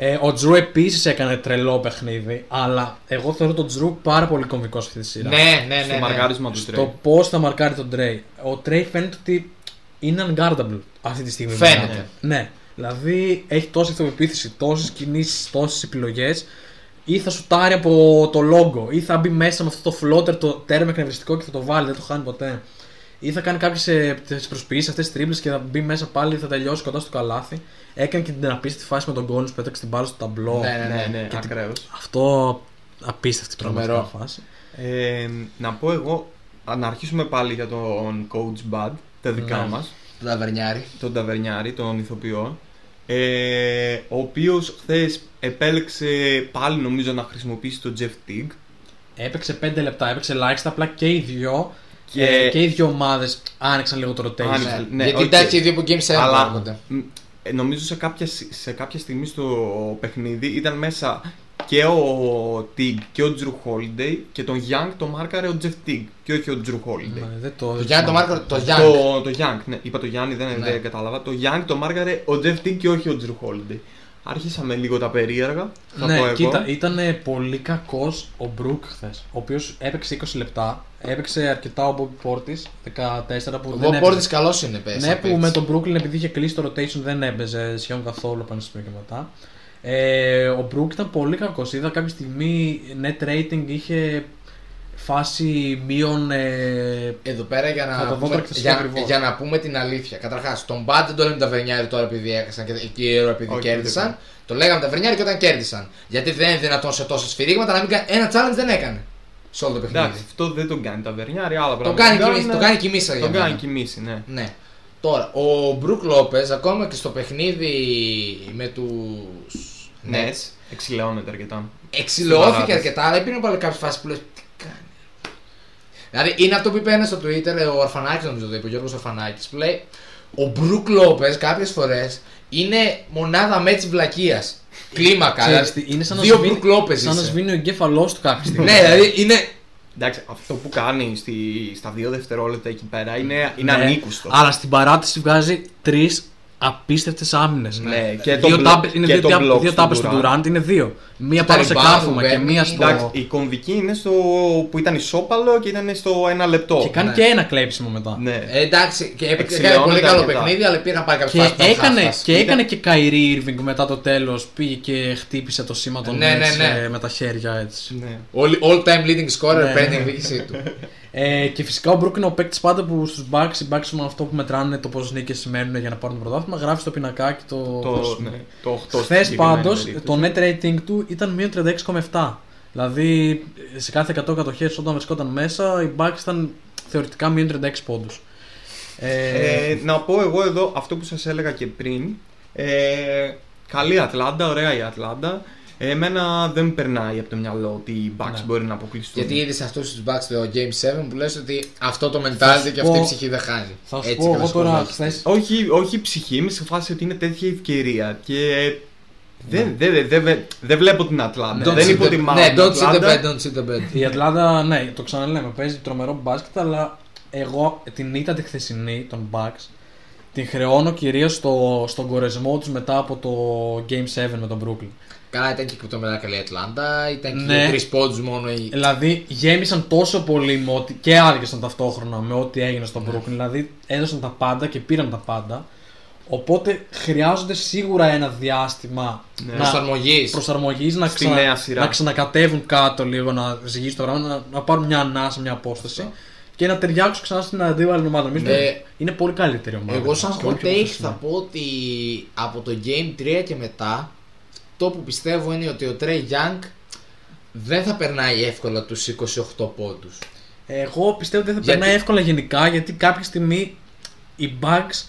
Ε, ο Τζρου επίσης έκανε τρελό παιχνίδι, αλλά εγώ θεωρώ τον Τζρου πάρα πολύ κομβικό σε αυτή τη σειρά. Ναι, ναι, ναι. Στο ναι. μαρκάρισμα του Τρέι. Το πώς θα μαρκάρει τον Τρέι. Ο Τρέι φαίνεται ότι είναι unguardable αυτή τη στιγμή. Φαίνεται. μιλάμε. Ναι. Δηλαδή έχει τόση αυτοπεποίθηση, τόσες κινήσεις, τόσες επιλογές. Ή θα σουτάρει από το λόγο, ή θα μπει μέσα με αυτό το floater το τέρμα εκνευριστικό και θα το βάλει, δεν το χάνει ποτέ. Ή θα κάνει κάποιες προσποιήσεις αυτές τις τρίπλε και θα μπει μέσα πάλι, θα τελειώσει κοντά στο καλάθι. Έκανε και την απίστευτη φάση με τον Γκόλνου που έταξε την μπάλα στο ταμπλό. Ναι, ναι, Ναι, ναι, Και την- ακραίος. Αυτό απίστευτη Τρομερό. πραγματικά φάση. Ε, να πω εγώ, α, να αρχίσουμε πάλι για τον coach Bud, τα δικά Ναι. μας, Το ταβερνιάρι. τον Ταβερνιάρη, τον ηθοποιό, ε, ο οποίος χθες επέλεξε πάλι νομίζω να χρησιμοποιήσει τον Jeff Teague. Έπαιξε 5 λεπτά, έπαιξε ελάχιστα, απλά και οι δυο. Και- Και, και οι δύο ομάδες άνοιξαν λίγο το rotation. Άνοιξαν. Ναι, Ναι, Γιατί οκ. εντάξει, οι δύο που Game 7 Αλλά έρχονται. μ, ε, νομίζω σε κάποια, σ- σε κάποια στιγμή στο παιχνίδι ήταν μέσα και ο Teague και ο Jrue Holiday και τον Young το μάρκαρε ο Jeff Teague και όχι ο Jrue Holiday. Ναι, δεν το, Το δεν Γιάννη το θυμάμαι. Μάρκο, το Γιάννη. Το, το Young, ναι, είπα το Γιάννη, δεν, Ναι. δεν κατάλαβα. Το Young το μάρκαρε ο Jeff Teague και όχι ο Jrue Holiday. Άρχισαμε λίγο τα περίεργα. Θα πω Ναι, εγώ. κοίτα, ήταν πολύ κακός ο Μπρουκ χθες. Ο οποίος έπαιξε 20 λεπτά. Έπαιξε αρκετά ο Bobby Portis 14 που Ο δεν Μπομπ έπαιζε. Πόρτη καλός είναι, πες. Ναι, σαν που παίκτης. με τον Brooklyn επειδή είχε κλείσει το rotation δεν έπαιζε σχεδόν καθόλου πάνω στο και μετά. Ε, ο Brook ήταν πολύ κακός. Είδα κάποια στιγμή net rating είχε φάση μείον. Ε, Εδώ πέρα για Θα να, το δω πούμε, τώρα και θα σου πω για, ακριβώς. για να πούμε την αλήθεια. Καταρχάς, τον Μπάτ δεν το λέμε τα Βερνιάρη τώρα επειδή έχασαν και κύριο επειδή Όχι, κέρδισαν. δεν Το λέγαμε τα Βερνιάρη και όταν κέρδισαν. Γιατί δεν είναι δυνατόν σε τόσα σφυρίγματα να μην κάνει. Ένα challenge δεν έκανε. Σε όλο το παιχνίδι. Εντάξει, αυτό δεν τον κάνει τα Βερνιάρη, άλλα Το πράγματα. κάνει, δεν και, μίση- το κάνει και η Μίσα για Τον μένα. κάνει και η Μίση, ναι. Ναι. Τώρα, ο Μπρουκ Λόπες ακόμα και στο παιχνίδι με τους. Ναι, εξηλαιώνεται αρκετά. Εξηλαιώθηκε Στην αρκετά, αλλά υπήρχαν πάλι κάποιες φάσεις που λες. Τι κάνει. Δηλαδή είναι αυτό που είπε ένας στο Twitter, ο Ορφανάκη νομίζω το είπε, ο Γιώργος Ορφανάκη, που λέει ο Μπρουκ Λόπες κάποιες φορές είναι μονάδα με τη βλακείας. Κλίμακα. Ξέρεις δηλαδή, τι, είναι σαν να δύο σβήνει- Μπρουκ Λόπες. Σαν να σβήνει ο εγκέφαλός του κάποια στιγμή. Ναι, δηλαδή είναι. Εντάξει, αυτό που κάνει στη, στα δύο δευτερόλεπτα εκεί πέρα είναι, είναι Ναι. ανήκουστο. Αλλά στην παράτηση βγάζει τρεις απίστευτες άμυνες. Ναι, και δύο το τάπε μπλοκ- είναι και δύο, το τάπ- μπλοκ δύο στον τάπες του Durant. Durant, είναι δύο. Μία τα πάνω σε rebound κάθομα που και μπαίνει. μία στο. Εντάξει, η κομβική είναι στο που ήταν ισόπαλο και ήταν στο ένα λεπτό. Και κάνει Ναι. και ένα κλέψιμο μετά. Ναι. Ε, εντάξει, και έπαιξε έκανε Εξηλαιώνεται πολύ καλό αρκετά. παιχνίδι, αλλά πήγαν πάει Και κάποια έκανε, και έκανε και Kyrie Irving μετά το τέλος. Πήγε και χτύπησε το σήμα των Ναι, ναι, Nets, ναι. ε, με τα χέρια έτσι. ναι. All time leading scorer Ναι, παίρνει ναι. την εκδίκησή του. [laughs] Ε, και φυσικά ο Brook είναι ο παίκτης πάντα που στους Bucks, οι Bucks με αυτό που μετράνε το πόσες νίκες σημαίνουν για να πάρουν το πρωτάθλημα. Γράφει στο πινακάκι το. Το, πώς- ναι, το 8 Χθες πάντως το net rating του ήταν μείον 36,7. Δηλαδή σε κάθε 100 κατοχές όταν βρισκόταν μέσα, οι Bucks ήταν θεωρητικά μείον 36 πόντους. Ε, Ε, να πω εγώ εδώ αυτό που σας έλεγα και πριν. Ε, καλή Ατλάντα, ωραία η Ατλάντα. Εμένα δεν μου περνάει από το μυαλό ότι οι Bucks Ναι. μπορεί να αποκλειστούν. Γιατί είδες αυτούς τους Bucks το Game 7 που λες ότι αυτό το Θα mentality σου και αυτή η πω- ψυχή δεν χάνει. θα σου Έτσι πω και εγώ να τώρα σχολιάσεις. χθες. όχι, όχι ψυχή, είμαι σε φάση ότι είναι τέτοια ευκαιρία. Και δεν, δεν, δεν, δεν, δεν βλέπω την Ατλάντα. Don't δεν see the- υποτιμάω Ναι, την don't see the Ατλάντα. bed, don't see the bed. Η Ατλάντα, ναι, το ξαναλέμε, παίζει τρομερό μπάσκετ, αλλά εγώ την ήττα τη χθεσινή των Bucks την χρεώνω κυρίως στο, στον κορεσμό τους μετά από το Game 7 με τον Brooklyn. Καλά, ήταν και το μετά καλή Ατλάντα, ήταν και Ναι. τρεις πόντους μόνο. η- Δηλαδή γέμισαν τόσο πολύ με ότι, και άργησαν ταυτόχρονα με ό,τι έγινε στον Ναι. Brooklyn. Δηλαδή έδωσαν τα πάντα και πήραν τα πάντα. Οπότε χρειάζονται σίγουρα ένα διάστημα Ναι. να Προσαρμογής. προσαρμογής, να, Στη νέα σειρά. να ξανακατεύουν κάτω λίγο, να ζυγίσουν το πράγμα, να, να πάρουν μια ανάσα, μια απόσταση Αυτό. και να ταιριάξουν ξανά στην αντίβαλη ομάδα. Νομίζω Ναι. είναι πολύ καλύτερη ομάδα. Εγώ σαν Και hot όλο πιο take professional. θα πω ότι από το Game 3 και μετά το που πιστεύω είναι ότι ο Trey Young δεν θα περνάει εύκολα τους 28 πόντους. Εγώ πιστεύω ότι δεν θα Γιατί- περνάει εύκολα γενικά γιατί κάποια στιγμή οι Bucks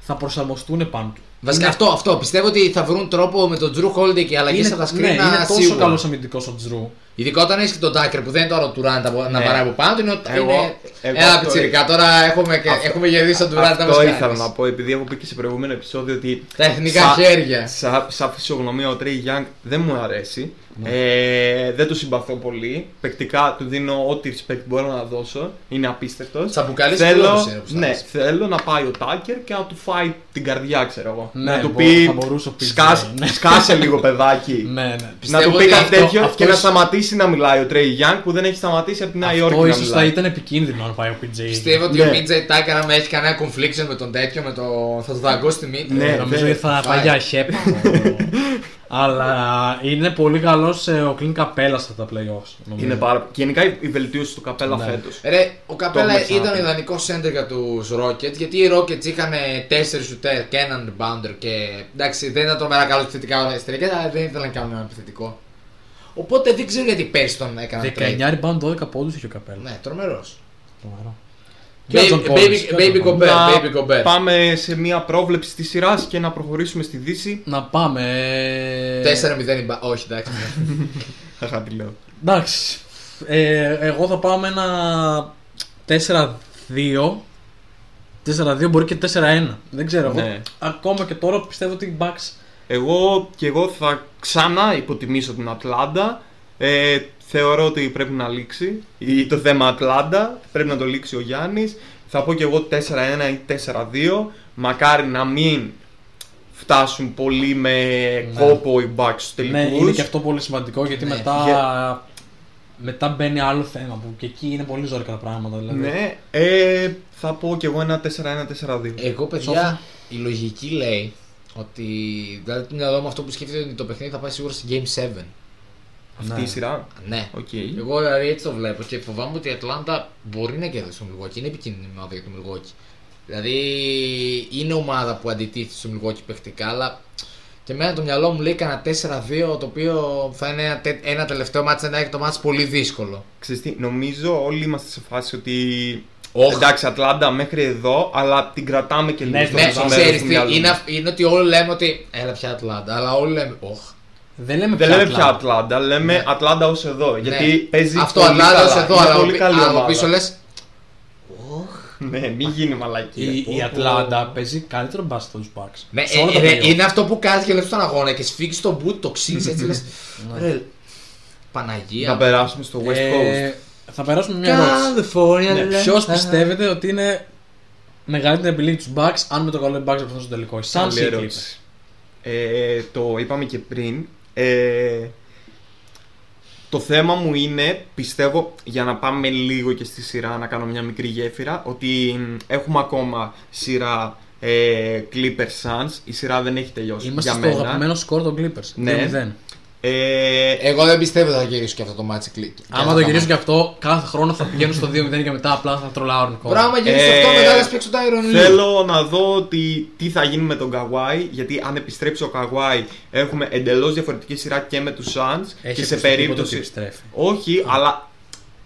θα προσαρμοστούν πάνω του. Βασικά Είναι- αυτό, αυτό. Πιστεύω ότι θα βρουν τρόπο με τον Drew Holiday και αλλαγές είναι, από τα ναι, screen είναι να τόσο σίγουρα. καλός αμυντικός ο Τζρου. Ειδικά όταν έχεις και τον Tucker που δεν είναι τώρα ο Durant από- να Ναι. βαράει από πάνω του. Είναι, Εγώ- είναι... εγώ Ένα αυτό- πιτσιρικά. Τώρα έχουμε, και, Αυτό- έχουμε γυρίσει τον Durant να Αυτό μας ήθελα κάνεις. να πω, επειδή έχω πει και σε προηγούμενο επεισόδιο ότι. Τα εθνικά Σα- χέρια. Σαν σα φυσιογνωμία ο Τρέι Young δεν μου αρέσει. Ναι. Ε, δεν του συμπαθώ πολύ. Πεκτικά του δίνω ό,τι respect μπορώ να δώσω. Είναι απίστευτος. Τσαμπουκαλής Θέλω, φίλος είναι, όπως ναι, θες. θέλω να πάει ο Τάκερ και να του φάει την καρδιά, ξέρω εγώ. Ναι, να του μπο- πει. θα μπορούσε ο PJ, «Σκάσε- ναι». Σκάσε λίγο, παιδάκι. [laughs] Ναι, ναι. να Πιστεύω του πει ότι κάτι αυτό- τέτοιο αυτό και να ίσως- σταματήσει να μιλάει ο Τρέι Young που δεν έχει σταματήσει από τη Νέα Υόρκη. Αυτό να ίσως θα μιλάει. ήταν επικίνδυνο αν πάει ο PJ. Πιστεύω ότι Ναι. ο PJ Tucker, άμα έχει κανένα confliction με τον τέτοιο, με το... θα του δαγκώσει τη μύτη. Ναι, Ε, νομίζω δε- ότι θα φάει. πάει για χέπα. [laughs] Αλλά είναι πολύ καλός ο Κλίν Καπέλα στα τα playoffs. νομίζω. Είναι πάρα... Και γενικά η- η βελτίωση του καπέλα Ναι. φέτος. Ρε, ο Καπέλα έχουμε ήταν ξαναπεί. ο ιδανικός center για τους Rockets γιατί οι Rockets είχαν 4 shooter και έναν rebounder και εντάξει δεν ήταν τρομερά καλός επιθετικά όλα εσωτερικά, αλλά δεν ήθελαν να κάνουν ένα επιθετικό. Οπότε δεν ξέρω γιατί πέρσι τον έκαναν 19 rebound 12 πόντους είχε ο Καπέλα. Ναι, τρομερός. Τρομερό. Και ο Baby, John Collins, και ο baby, baby John Collins. Gobert, baby Gobert. πάμε σε μια πρόβλεψη της σειράς και να προχωρήσουμε στη Δύση. Να πάμε. ε, 4-0 η μπα- Όχι, εντάξει. [laughs] Χαχά, τι λέω. Εντάξει. Ε, εγώ θα πάω με ένα 4-2. 4-2 μπορεί και 4-1. Δεν ξέρω. Εγώ, Ναι. ακόμα και τώρα πιστεύω ότι οι Bucks. Εγώ και εγώ θα ξανά υποτιμήσω την Ατλάντα. Ε, θεωρώ ότι πρέπει να λήξει Ή το θέμα Ατλάντα. Πρέπει να το λήξει ο Γιάννης. Θα πω και εγώ 4-1 ή 4-2. Μακάρι να μην φτάσουν πολύ με Ναι. κόπο οι Bucks στους τελικούς. Ναι, είναι και αυτό πολύ σημαντικό γιατί Ναι. μετά. Μετά μπαίνει άλλο θέμα που και εκεί είναι πολύ ζώρικα τα πράγματα. Δηλαδή. Ναι, ε, θα πω και εγώ ένα 4-1-4-2. Εγώ, παιδιά, Σόφα. η λογική λέει ότι. Δηλαδή, το μυαλό μου αυτό που σκέφτεται είναι ότι το παιχνίδι θα πάει σίγουρα σε Game 7. Αυτή Ναι. η σειρά. Ναι. Οκ. Εγώ δηλαδή έτσι το βλέπω και φοβάμαι ότι η Ατλάντα μπορεί να κερδίσει τον Milwaukee. Είναι επικίνδυνη ομάδα για τον Milwaukee. Δηλαδή είναι ομάδα που αντιτίθεται στο Milwaukee παιχτικά, αλλά και εμένα το μυαλό μου λέει κανένα 4-2 το οποίο θα είναι ένα, τε- ένα τελευταίο ματς να έχει το ματς πολύ δύσκολο. Ξέρεις τι, νομίζω όλοι είμαστε σε φάση ότι. Όχ. Εντάξει, Ατλάντα μέχρι εδώ, αλλά την κρατάμε και λίγο Ναι, στο ναι, πίσω Ναι, μέρος ξέρεις του τι, μυαλού είναι, μας. αυ- είναι ότι όλοι λέμε ότι έλα πια Ατλάντα, αλλά όλοι λέμε όχ. Δεν λέμε Δεν πια λέμε πια Ατλάντα. Ατλάντα, λέμε Ναι. Ατλάντα ως εδώ. Γιατί Ναι. παίζει Αυτό πολύ Ατλάντα καλά. ως εδώ, Είναι αλλά πολύ πι- καλή αλλά από ομάδα. πίσω λες ναι, μην γίνει μαλακία. Η, Πω, η πω. Ατλάντα παίζει καλύτερο μπάσκετ από του Bucks. Ναι, Σε όλα ε, τα ρε, playoff. είναι αυτό που κάνει και λες στον αγώνα και σφίγγεις το boot, το ξύνει έτσι λες. Ρε, Παναγία. Να περάσουμε στο West Coast. Ε, θα περάσουμε μια ερώτηση. California. Ναι, λε. Ποιος πιστεύετε ότι είναι μεγαλύτερη επιλογή τους Bucks αν με το καλό οι Bucks θα στο τελικό. Οι Suns Καλή ή οι ερώτηση. Ε, το είπαμε και πριν. Ε, το θέμα μου είναι, πιστεύω, για να πάμε λίγο και στη σειρά, να κάνω μια μικρή γέφυρα, ότι μ, έχουμε ακόμα σειρά ε, Clippers Suns. Η σειρά δεν έχει τελειώσει. Είμαστε για στο μένα. αγαπημένο σκορ των Clippers. Ναι. 2-0. Ε, Εγώ δεν πιστεύω ότι θα γυρίσουν και αυτό το ματς οι Clippers. Άμα το γυρίσουν και αυτό, κάθε χρόνο θα πηγαίνουν στο 2-0 και μετά απλά θα τρολάρουν ακόμα. Πράγμα γυρίσει Ε, αυτό μετά θα παίξει το Tyronn Lue. Θέλω να δω ότι, τι θα γίνει με τον Καουάι, γιατί αν επιστρέψει ο Καουάι έχουμε εντελώς διαφορετική σειρά και με τους Suns Έχει και σε ακουστεί τίποτα ότι περίπτωση. επιστρέφει. Όχι, αλλά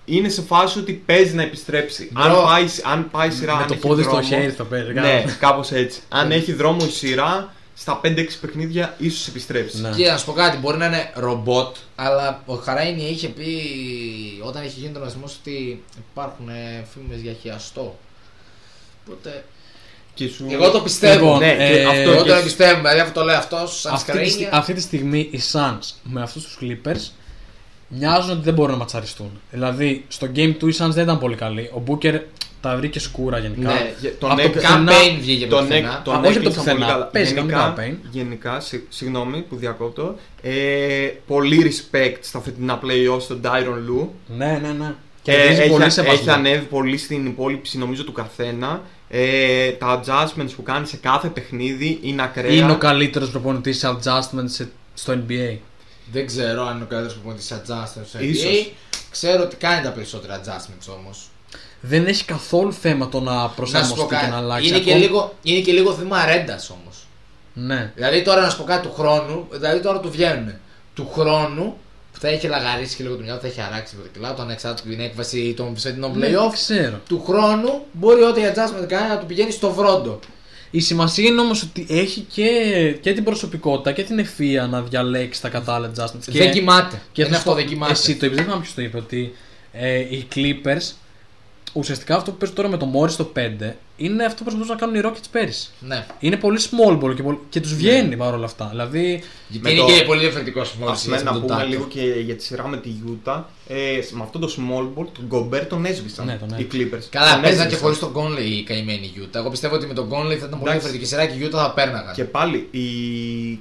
είναι σε φάση ότι παίζει να επιστρέψει. Bro. Αν πάει, αν πάει σειρά. Με αν το έχει πόδι στο δρόμο- χέρι θα παίζει. Ναι, κάπως έτσι. Αν έχει δρόμο η σειρά, στα 5-6 παιχνίδια ίσως επιστρέψει. Ναι. Και να σου πω κάτι, μπορεί να είναι ρομπότ, αλλά ο Χαράινι είχε πει όταν είχε γίνει τον ρασμό ότι υπάρχουν φήμες για χιαστό. Οπότε. Και σου... Εγώ το πιστεύω. Λοιπόν, Ναι, και ε, αυτό Εγώ και το σου- πιστεύω, δηλαδή αυτό το λέει αυτό σαν Αυτή τη, στι- σκαρίνια. αυτή τη στιγμή οι Suns με αυτούς τους Clippers μοιάζουν ότι δεν μπορούν να ματσαριστούν. Δηλαδή στο game του οι Suns δεν ήταν πολύ καλοί. Ο Booker τα βρήκε σκούρα γενικά. Ναι, για- τον Από το έκ- πουθενά- Campaign βγήκε από το Τον, πουθενά. έκ- τον Α, όχι από το έκλεισαν πουθενά. πολύ καλά. Παίζει γενικά, κανένα campaign. γενικά συ- συγγνώμη που διακόπτω. Ε, πολύ respect στα φετινά playoffs στον Tyron Lue. Ναι, ναι, ναι. Και Κερδίζει έχει, πολύ έχει σεβασμό. ανέβει πολύ στην υπόλοιψη νομίζω του καθένα. Ε, τα adjustments που κάνει σε κάθε παιχνίδι είναι ακραία. Είναι ο καλύτερος προπονητής σε adjustment σε- στο NBA. Δεν ξέρω αν είναι ο καλύτερος προπονητής adjustments στο Ίσως. NBA. Ξέρω ότι κάνει τα περισσότερα adjustments όμως. Δεν έχει καθόλου θέμα το να Να σου πω προσαρμοστεί και κάτι. να αλλάξει. Είναι και, Ακόμα- λίγο, είναι και λίγο θέμα ρέντα όμως. Ναι. Δηλαδή τώρα να σου πω κάτι του χρόνου, δηλαδή τώρα του βγαίνουν. Του χρόνου που θα έχει λαγαρίσει και λίγο το μυαλό, θα έχει αράξει λίγο το κιλά, το ανεξάρτητο από την έκβαση των φετινών Ναι, playoff. ξέρω. Του χρόνου μπορεί ό,τι adjustment κάνει να του πηγαίνει στο βρόντο. Η σημασία είναι όμως ότι έχει και, και την προσωπικότητα και την ευφία να διαλέξει τα κατάλληλα adjustments. Και, δεν κοιμάται. και είναι θα αυτό, σου πω, δεν κοιμάται. Εσύ το είπες, δεν θυμάμαι ποιος το είπε, ότι ε, οι Clippers ουσιαστικά αυτό που παίζουν τώρα με το Morris στο 5 είναι αυτό που προσπαθούν να κάνουν οι Rockets πέρυσι. Ναι. Είναι πολύ small ball και, πολύ- και τους βγαίνει παρόλα αυτά. Δηλαδή. Με είναι το- και πολύ διαφορετικός μόλι Ας πούμε, να πούμε λίγο και για τη σειρά με τη Utah. Ε, με αυτό το small ball, τον Gobert τον έσβησαν Ναι, τον οι Clippers. Καλά, Τον παίζαν και έσβησαν. πολύ στον Conley οι καημένοι Utah. Εγώ πιστεύω ότι με τον Conley θα ήταν πολύ Εντάξει. διαφορετική σειρά και η Utah θα πέρναγαν. Και πάλι οι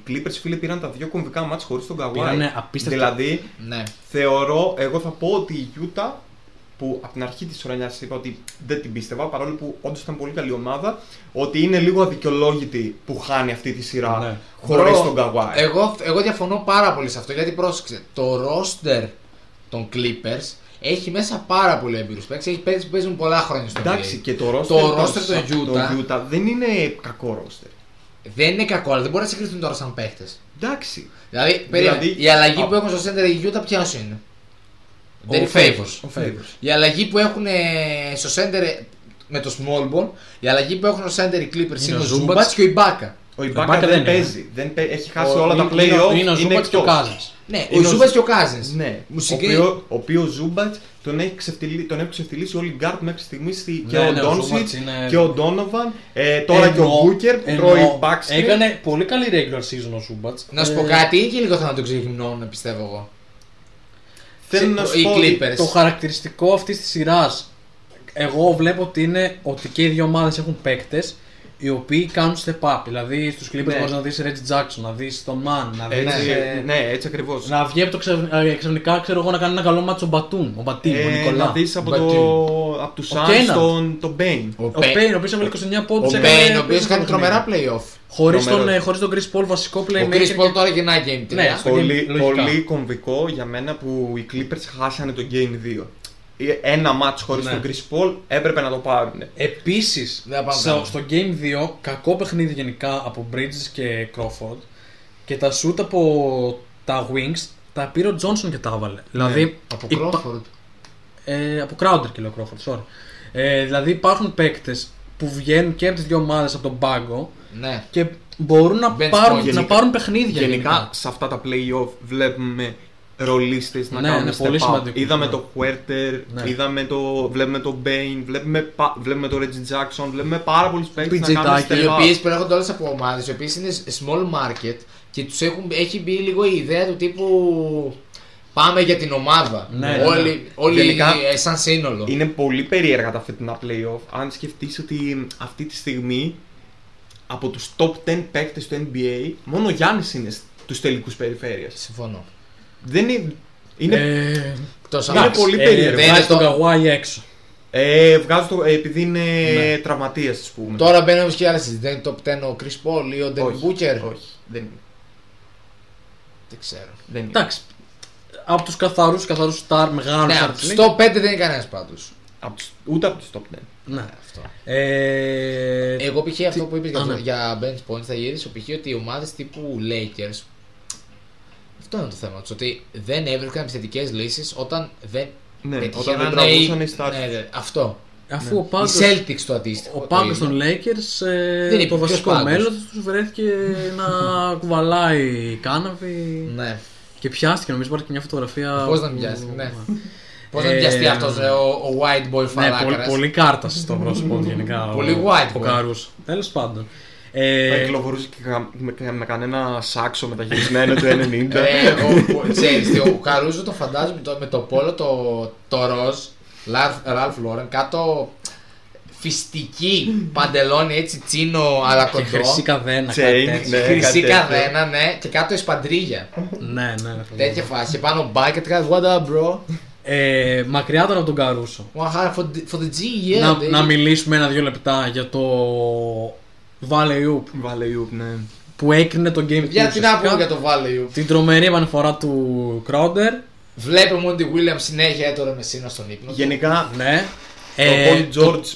Clippers φίλοι πήραν τα δύο κομβικά μάτς χωρίς τον Kawhi. Πήρανε απίστευτα- Δηλαδή Ναι. θεωρώ, εγώ θα πω ότι η Utah που από την αρχή της χρονιάς είπα ότι δεν την πίστευα παρόλο που όντως ήταν πολύ καλή ομάδα, ότι είναι λίγο αδικαιολόγητη που χάνει αυτή τη σειρά Ναι. χωρίς Bro, τον Kawhi. Εγώ, εγώ διαφωνώ πάρα πολύ σε αυτό γιατί πρόσεξε. Το roster των Clippers έχει μέσα πάρα πολύ έμπειρου παίκτες. Έχει παίξει που παίζουν πολλά χρόνια στο Εντάξει, NBA. και το roster, Το των- roster των Utah- Utah δεν είναι κακό roster. Δεν είναι κακό, αλλά δεν μπορεί να συγκριθούν τώρα σαν παίχτε. Εντάξει. Δηλαδή, περίμενε, Δηλαδή, η αλλαγή α- που έχουν στο center η Utah ποια είναι; Ο Derek Favors. Ο Favors. Η αλλαγή που έχουν ε, στο center ε, με το small ball, η αλλαγή που έχουν στο center οι Clippers είναι, ο ο Zubats Zubats και ο Ibaka. Ο Ibaka Ibaka δεν δεν είναι. παίζει. Δεν παί- Έχει χάσει ο- όλα τα είναι- playoff. Είναι ο Ζούμπατς και ο εκτός. Κάζιν. Ναι, Είναι ο ο Zubats Zu- και ο Cousins. Ναι, Μου ο συγκρίνει- οποίο, ο οποίος Ζούμπατς τον έχει ξεφτυλίσει, τον έχουν ξεφτυλίσει όλοι οι guard μέχρι στιγμής και Ναι, ο ναι, ο Ντόνσιτς Zubats είναι- και ο Ντόνοβαν. Ε, τώρα και ο Ενώ- Μπούκερ που ενώ τρώει backscreen. Έκανε πολύ καλή regular season ο Σούμπατ. Να σου πω κάτι, είναι και λίγο θέμα να το ξεγυμνώνουν, πιστεύω εγώ. Θέλω να οι σου πω ότι Clippers. Το χαρακτηριστικό αυτής της σειράς, εγώ βλέπω ότι είναι ότι και οι δύο ομάδες έχουν παίκτες οι οποίοι κάνουν step up. Δηλαδή στους Clippers Ναι. μπορείς να δεις Reggie Jackson, να δεις τον Mann, να δεις. Έτσι, ναι, έτσι ακριβώς. Να βγει από το ξε- ε, ξαφνικά ξέρω εγώ να κάνει ένα καλό ματς ο Batum, ο Batum, ο Ε, να Nicolas. δεις από, Batum. το, από τους Ο Suns Kennard. τον, τον Payne. Ο Payne, ο οποίος έβαλε 29 πόντους. Ο Payne, ο οποίος κάνει τρομερά playoff. Χωρίς τον, Τρομερός. ε, χωρίς τον Chris Paul βασικό Ο playmaker. Chris Paul τώρα γεννάει game 3. Ναι, στο Πολύ, game, λογικά. πολύ κομβικό για μένα που οι Clippers χάσανε το Game 2. Ε, Ένα match χωρίς Ναι. τον Chris Paul έπρεπε να το πάρουν. Επίσης, Δεν θα πάμε στο, καλά. στο Game 2, κακό παιχνίδι γενικά από Bridges και Crawford και τα shoot από τα Wings τα πήρε ο Johnson και τα έβαλε. Δηλαδή, Από υπα- Crawford. ε, από Crowder και λέω Crawford, sorry. Ε, δηλαδή υπάρχουν παίκτες που βγαίνουν και από τις δύο ομάδες από τον πάγκο Ναι. και μπορούν να, Bench πάρουν, point. να Γενικά- πάρουν παιχνίδια. Γενικά σε αυτά τα playoff βλέπουμε ρολίστες να Ναι, κάνουν είναι step πολύ up. σημαντικό. Είδαμε Ναι. το Huerter, Ναι. είδαμε το, βλέπουμε το Bane, βλέπουμε, πα- βλέπουμε το Reggie Jackson, βλέπουμε πάρα πολλούς παίκτες PJ να κάνουν Tucker. step Οι up. οποίες προέρχονται όλες από ομάδες, οι οποίες είναι small market και τους έχει μπει λίγο η ιδέα του τύπου. Πάμε για την ομάδα. Ναι, ναι, ναι. όλοι όλοι Γενικά, ε, σαν σύνολο. Είναι πολύ περίεργα τα φετινά playoff. Αν σκεφτείς ότι αυτή τη στιγμή από τους top 10 παίκτες του NBA, μόνο ο Γιάννης είναι στους τελικούς περιφέρειας. Συμφωνώ. Δεν είναι... είναι Ε, Εκτός Είναι από- πολύ ε, περίεργο. Βγάζει Δεν είναι τον το- Καβάη έξω. ε, βγάζω το, ε, επειδή είναι Ναι. τραυματίας, ας πούμε. Τώρα μπαίνουμε και άλλες συζητήσεις. Δεν είναι top 10 ο Chris Paul ή ο Devin όχι, Booker; όχι, δεν είναι. Δεν ξέρω. Δεν είναι. Εντάξει. Από τους καθαρούς, καθαρούς stars, μεγάλους Ναι, stars της στο 5 δεν είναι κανένας πάντως. Από τους- ούτε από τους top 10. Ναι. Αυτό. Ε, Εγώ π.χ. αυτό που είπες Α, για, ναι. το- για bench points θα γυρίσω π.χ. ότι οι ομάδες τύπου Lakers. Αυτό είναι το θέμα τους. Ότι δεν έβρισκαν επιθετικέ λύσεις όταν δεν. Ναι, πετυχαίνανε όταν δεν τραβούσαν οι- οι stars. Ναι, ναι, αυτό. αφού ο Οι πάγκος, Celtics το αντίστοιχο. ο το πάγκος είναι. των Lakers, ε, Δεν είπε, το ποιος βασικό πάγκος; μέλλον τους βρέθηκε να [laughs] κουβαλάει η κάναβη Ναι. Και πιάστηκε. Νομίζω υπάρχει και μια φωτογραφία. Πώς να που- πιάσει, ναι. Πώς να Ε, πιαστεί αυτό ο, ο white boy Ναι, φαλάκαρας. πολύ, πολύ κάρτας στο πρόσωπο του γενικά. Πολύ ο- white Ο boy. Καρούς. Τέλος πάντων. Θα Ε, κυκλοφορούσε και κα- με, με κανένα σάξο μεταχειρισμένο του 90. Ε, ο, ο, ξέρεις τι, ο Καρούζο το φαντάζομαι το, με το πόλο το, το ροζ, Ραλφ Λόρεν, κάτω φυστική παντελόνι έτσι τσίνο αλλά και κοντό. χρυσή καδένα. Chain, κάτι τέτοιο. ναι. Χρυσή κάτι τέτοιο. καδένα, ναι, και κάτω εσπαντρίγια. Ναι, ναι. ναι. Τέτοια φάση. Και πάνω μπάκετ, κάτι what up, bro; Ε, μακριά τώρα από τον Καρούσο. One hard for the, for the G, yeah. να, baby. να μιλήσουμε ένα-δύο λεπτά για το Valley Oop Βάλε Ιούπ, ναι. που έκρινε το Game Για Two τι να ουσιαστικά. πούμε για το value. Την τρομερή επαναφορά του Crowder. Βλέπουμε ότι ο Williams συνέχεια έτωρε με σύνα στον ύπνο. του. Γενικά, Ναι. ο Ε, Paul το- George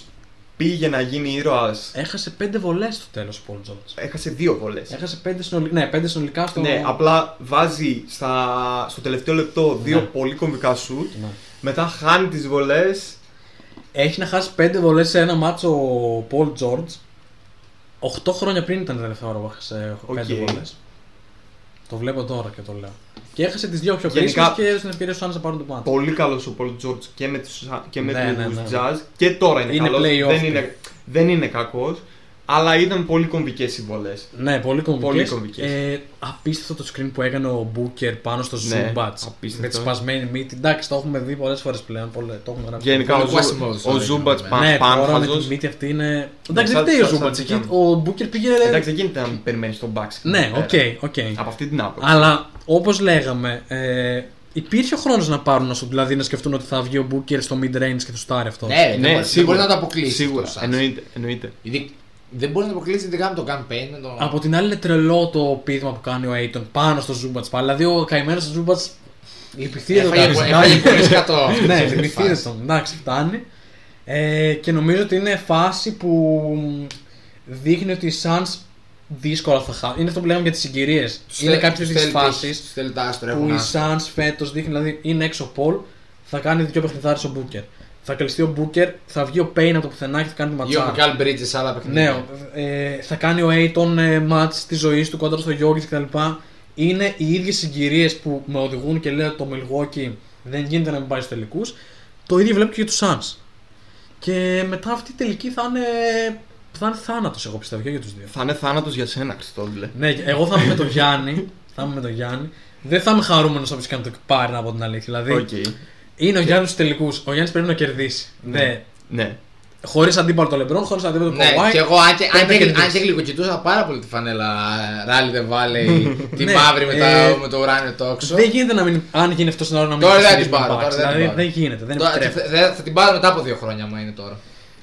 πήγε να γίνει ήρωας. Έχασε πέντε βολές στο τέλος ο Paul George. Έχασε δύο βολές. Έχασε πέντε συνολικά, ναι, πέντε συνολικά στο... Ναι, απλά βάζει στα, στο τελευταίο λεπτό δύο Ναι. πολύ κομβικά σουτ. Ναι. Μετά χάνει τις βολές. Έχει να χάσει πέντε βολές σε ένα ματς ο Paul George. 8 χρόνια πριν ήταν η τελευταία ώρα που έχασε πέντε Οκ. βολές. Το βλέπω τώρα και το λέω. Και έχασε τις δύο πιο Γενικά- κρίσιμες και έδωσε την ευκαιρία στους άλλους να πάρουν το ματς. Πολύ καλός ο Paul George και με τους, και με Ναι, ναι, τους ναι. Jazz. Και τώρα είναι, Είναι καλός. play-off. Δεν είναι, δεν είναι κακός. Αλλά ήταν πολύ κομβικές οι βολές. Ναι, πολύ κομβικές. Πολύ κομβικές. Ε, απίστευτο το screen που έκανε ο Booker πάνω στο Ναι, Zubac. απίστευτο. Με τη σπασμένη μύτη. Εντάξει, το έχουμε δει πολλές φορές πλέον. Πολλές, το έχουμε γράψει. Γενικά ο, Πολύ Ζου, Quasimodo, ο sorry, Zubac ναι. πα, ναι, τώρα με πάνχαζος. τη μύτη αυτή είναι. Εντάξει, σαν- δεν φταίει ο σαν- Zubac σαν εκεί. δικιά Ο Booker πήγε. Εντάξει, δεν γίνεται να μην περιμένεις τον Bucks. Ναι, οκ, πέρα. οκ. Από αυτή την άποψη. Αλλά όπως λέγαμε, ε, υπήρχε ο χρόνος να πάρουν να σου δηλαδή να σκεφτούν ότι θα βγει ο Booker στο mid range και του στάρει αυτός. Ναι, δεν, μπορεί, δεν σίγουρα. μπορεί να το αποκλείσει. Σίγουρα, αυτό, Suns. εννοείται. εννοείται. Ειδι- Δεν μπορεί να το αποκλείσει ειδικά με το campaign. Με το... Από την άλλη είναι τρελό το πείδημα που κάνει ο Aiton πάνω στο Zubats πάλι. Δηλαδή ο καημένος Zubats λυπηθείτε το Έφαγε, κάνει. έφαγε πολύ σκατό. ναι, σε αυτή τη θυμηθείτε φάση. τον. Εντάξει, φτάνει. Ε, και νομίζω ότι είναι φάση που δείχνει ότι οι Suns δύσκολα θα χάσουν. Είναι αυτό που λέγαμε για τις συγκυρίες. Τους Είναι θέλει- κάποιες τους τέτοιε θέλει φάσεις τύχη, τους θέλει τα άστρα, που έχουν οι άστρα. Suns φέτος δείχνει, δηλαδή είναι έξω ο Paul, θα κάνει δύο παιχνιδάρες ο Booker. Θα κλειστεί ο Booker, θα βγει ο Payne από το πουθενά και θα κάνει τη Ή ο ματσά. Μικάλ Bridges, άλλα παιχνίδια. Ναι, ε, θα κάνει ο Aiton ε, μάτς της ζωής του κοντά στο Jokic κτλ. Είναι οι ίδιες συγκυρίες που με οδηγούν και λέω ότι το Milwaukee δεν γίνεται να μην πάει στους τελικούς. Το ίδιο βλέπω και για τους Suns. Και μετά αυτή η τελική θα είναι, θα είναι θάνατος, εγώ πιστεύω και για τους δύο. Θα είναι θάνατος για σένα, Χριστόβιλε. Ναι, εγώ θα είμαι με τον Γιάννη. θα είμαι με τον Γιάννη. Δεν θα είμαι χαρούμενος όποιος και να το πάρει από την αλήθεια. Δηλαδή Οκ. Είναι ο Γιάννης στους τελικούς. Ο Γιάννης πρέπει να κερδίσει. Ναι. Ναι. Χωρίς αντίπαλο το Λεμπρόν, χωρίς αντίπαλο το Ναι, Kawhi. και εγώ αν και, αν, πρέπει να και, κερδίσει. αν και γλυκοκοιτούσα πάρα πολύ τη φανέλα Rally the Valley, [laughs] τη Ναι, μαύρη με, τα, ε, με το ουράνιο τόξο. Δεν γίνεται να μην. Αν γίνει αυτός στην ώρα να μην Τώρα δεν υποστηρίζουμε την πάρω, τον Bucks. τώρα δεν την Δηλαδή πάρω. δεν γίνεται, δεν Τώρα, επιτρέπεται. θα, θα- θα την πάρω μετά από δύο χρόνια, άμα είναι τώρα.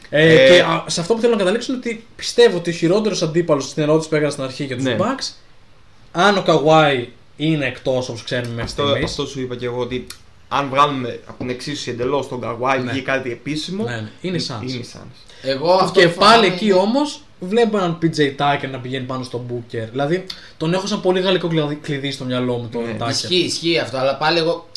Ε, Ε, και α, σε αυτό που θέλω να καταλήξω είναι ότι πιστεύω ότι ο χειρότερος αντίπαλος στην ερώτηση που έκανα στην αρχή για τους Ναι. Bucks, αν ο Kawhi είναι εκτός όπως ξέρουμε μέχρι Αυτό, στιγμή. αυτό σου είπα και εγώ ότι αν βγάλουμε από την εξίσωση εντελώς τον Καουάι Ναι. βγει κάτι επίσημο. Ναι, ναι, είναι οι Suns. Είναι οι Suns. Εγώ αυτό Και που πάλι φοβάμαι εκεί είναι- όμως βλέπω έναν PJ Tucker να πηγαίνει πάνω στον Booker. Δηλαδή τον έχω σαν πολύ γαλλικό κλειδί- κλειδί στο μυαλό μου τον Ναι. Tucker. Ισχύει, ισχύει αυτό, αλλά πάλι εγώ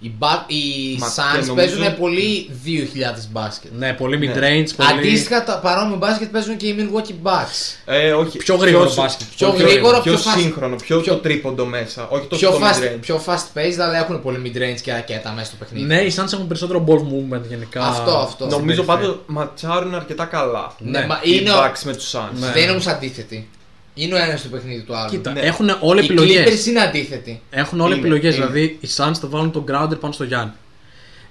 Οι, Ba- οι Μα, Suns και νομίζω- παίζουν πολύ 2000 μπάσκετ. Ναι, πολύ Ναι. mid-range, πολύ... Αντίστοιχα, τα παρόμοιο μπάσκετ παίζουν και οι Milwaukee Bucks. Ε, όχι. Πιο γρήγορο πιο- μπάσκετ. πιο Πολύ γρήγορο, Πιο πιο fast. σύγχρονο, πιο, πιο- το τρίποντο μέσα. Όχι τόσο Πιο το fast, mid-range. πιο fast paced, αλλά έχουν πολύ mid-range και ρακέτα μέσα στο παιχνίδι. Ναι, οι Suns έχουν περισσότερο ball movement γενικά. Αυτό, αυτό. Νομίζω συμπεριφέρει. πάντως ματσάρουν αρκετά καλά. Ναι, Ναι. μα Οι είναι ο... Bucks με τους Suns. Ναι. Δεν είναι όμως αντίθετοι. Είναι ο ένας στο παιχνίδι του άλλου. Κοίτα, Ναι. έχουν όλε Οι επιλογές. Clippers είναι αντίθετοι. Έχουν όλε Είναι, επιλογές. είναι. Δηλαδή, οι Suns θα βάλουν τον Grounder πάνω στο Γιάννη.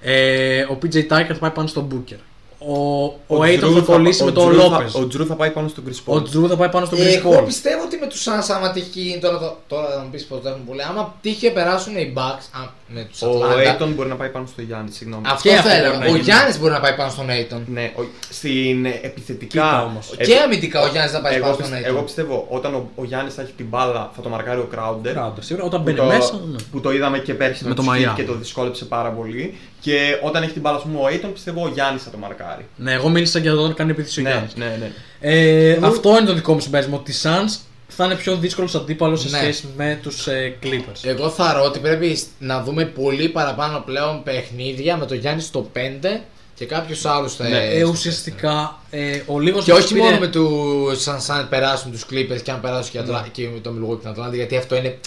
Ε, ο PJ Tucker θα πάει πάνω στον Booker. Ο, ο, Aiton Drew θα κολλήσει ο με τον Drew θα- Λόπε. Ο Drew θα πάει πάνω στον Chris Paul. Ο Drew θα πάει πάνω στον Ε, Chris Εγώ Paul. πιστεύω ότι με τους Suns, άμα τύχει. Τώρα, το- τώρα θα μου πεις πω το έχουν πολύ. Άμα τύχει περάσουν οι Bucks α, με τους Ο Atlanta. Aiton μπορεί να πάει πάνω στο Γιάννη, συγγνώμη. Αυτό Και αυτό θέλω. μπορεί να Ο γίνει. Γιάννης μπορεί να πάει πάνω στον Aiton. Ναι, ο- στην ε, επιθετικά. Κοίτα όμως. εγώ- Και αμυντικά ο Γιάννης θα πάει εγώ, πάνω πιστε- στον εγώ Aiton. πιστεύω όταν ο, ο Γιάννης θα έχει την μπάλα θα το μαρκάρει ο Crowder. Crowder, σίγουρα. Όταν Που μπαίνει το, μέσα. ναι. που το είδαμε και πέρσι Με με το το Miami. και το δυσκόλεψε πάρα πολύ. Και όταν έχει την μπάλα, ας πούμε, ο Aiton, πιστεύω ο Γιάννης θα το μαρκάρει. Ναι, εγώ μίλησα για το όταν κάνει επίθεση ο Ναι, Γιάννης. ναι, ναι. Ε, αυτό είναι το δικό μου συμπέρασμα. Ότι οι Suns θα είναι πιο δύσκολο αντίπαλο σε Ναι. σχέση με τους Clippers. Εγώ θα πω ότι πρέπει να δούμε πολύ παραπάνω πλέον παιχνίδια με το Γιάννη στο 5 και κάποιους άλλους θα Ναι, Ε, ουσιαστικά ε, ο λίγο Και όχι μόνο με του σαν, σαν περάσουν τους Clippers και αν περάσουν και, Ατλα... και με το Milwaukee την Ατλάντα, γιατί αυτό είναι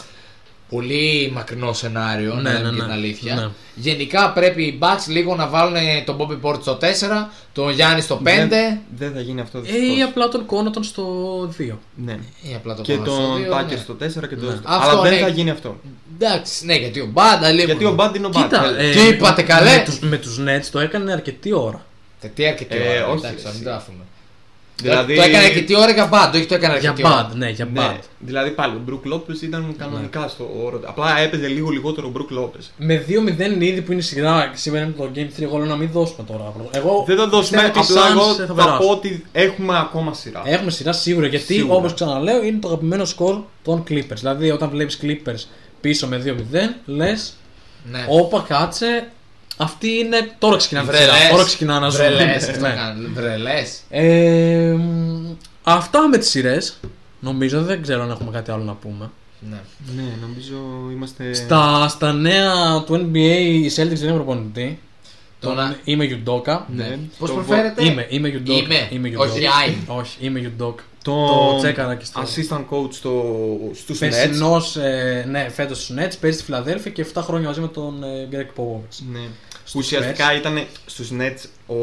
πολύ μακρινό σενάριο, Ναι, να λέμε ναι, και ναι. την αλήθεια. Ναι. Γενικά πρέπει οι Bucks λίγο να βάλουν τον Bobby Portis στο 4, τον Γιάννη στο 5 Δεν, δεν θα γίνει αυτό Ε, δυστυχώς. ή απλά τον Κόνατον στο 2. Ναι. ή απλά το Και πάνω στο τον δύο, Τάκερ ναι. στο 4 και το. Ναι. Αλλά Αυτό, δεν ναι. θα γίνει αυτό. Εντάξει, ναι, γιατί ο Μπάντα λίγο. Γιατί ο Μπάντ είναι ο Μπάντ. Κοίτα, Ε, ε, Τι είπατε, καλέ; Με τους, με τους Nets το έκανε αρκετή ώρα. Τι αρκετή Ε, ώρα, όχι, εντάξει, εσύ. μην τράφουμε. Δηλαδή, Το έκανε αρκετή ώρα για Μπάντα, όχι το έκανε Για αρκετή ώρα. bad, ναι, για Ναι, bad. δηλαδή πάλι ο Μπρουκ Λόπες ήταν κανονικά στο όρο. Απλά έπαιζε λίγο λιγότερο ο Μπρουκ Λόπες. Με 2-0 ήδη που είναι η σειρά, σήμερα είναι το Game 3, εγώ λέω να μην δώσουμε τώρα. Εγώ Δεν θα δώσουμε. πιστεύω ότι οι Απλά εγώ Suns θα, περάσουν. πω ότι έχουμε ακόμα σειρά. Έχουμε σειρά σίγουρα γιατί Σίγουρα. όπως ξαναλέω είναι το αγαπημένο σκορ των Clippers. Δηλαδή όταν βλέπεις Clippers πίσω με 2-0 λες Ναι. όπα κάτσε αυτοί είναι τώρα ξεκινάνε τη σειρά. Βρελές. Τώρα ξεκινάνε να ζουν. Βρελές, αυτό Ναι. κάνουν. Βρελές. Ε, μ, αυτά με τις σειρές νομίζω δεν ξέρω αν έχουμε κάτι άλλο να πούμε. Ναι. Ναι, νομίζω είμαστε. Στα, στα νέα του NBA οι Celtics δεν έχουν προπονητή. Τον Τον, α- είμαι Yudoka. Ναι. Πώς Το προφέρετε; Είμαι, είμαι Yudoka. Είμαι. Yudoka. Όχι, I'm. Όχι, είμαι Yudoka. Το, Το τσέκαρα και στο- assistant coach στο, στους Nets. Περσινός, ε, ναι, φέτος στους Nets, παίζει στη Φιλαδέλφια και 7 χρόνια μαζί με τον ε, Greg Popovich. Ναι. Που ουσιαστικά ήταν στους Nets ο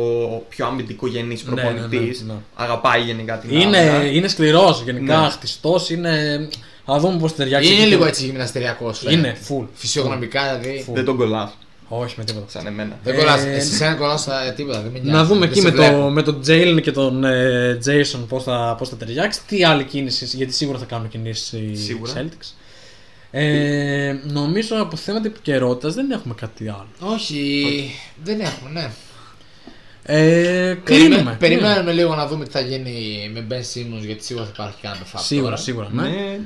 πιο αμυντικογενής Ναι, ναι, προπονητής. ναι, ναι. Αγαπάει γενικά την Είναι, άμυνα. είναι σκληρός, γενικά Ναι. χτιστός, είναι. Θα δούμε πώς ταιριάξει. Είναι εκεί. λίγο έτσι γυμναστεριακό. Είναι, full. Φυσιογνωμικά δηλαδή. Full. Δεν τον κολλάς, Όχι, με τίποτα. σαν εμένα. Δεν Ε, κολλάς. ναι. Εσύ σένα κολλάς ε, τίποτα. Δεν με νοιάζει. Να δούμε Δεν εκεί σε με, βλέπω. το, με τον Jalen και τον ε, Jason πώς θα, πώς θα ταιριάξει. Τι άλλη κίνηση, γιατί σίγουρα θα κάνουν κινήσεις οι Σίγουρα. Celtics. Ε, νομίζω από θέματα επικαιρότητας δεν έχουμε κάτι άλλο. Όχι, δεν έχουμε, ναι. Ε, Περιμέ- κλείνουμε. Περιμένουμε λίγο να δούμε τι θα γίνει με Ben Simmons γιατί σίγουρα θα υπάρχει κανένα φάπ Σίγουρα, τώρα. σίγουρα. Ναι. Ναι.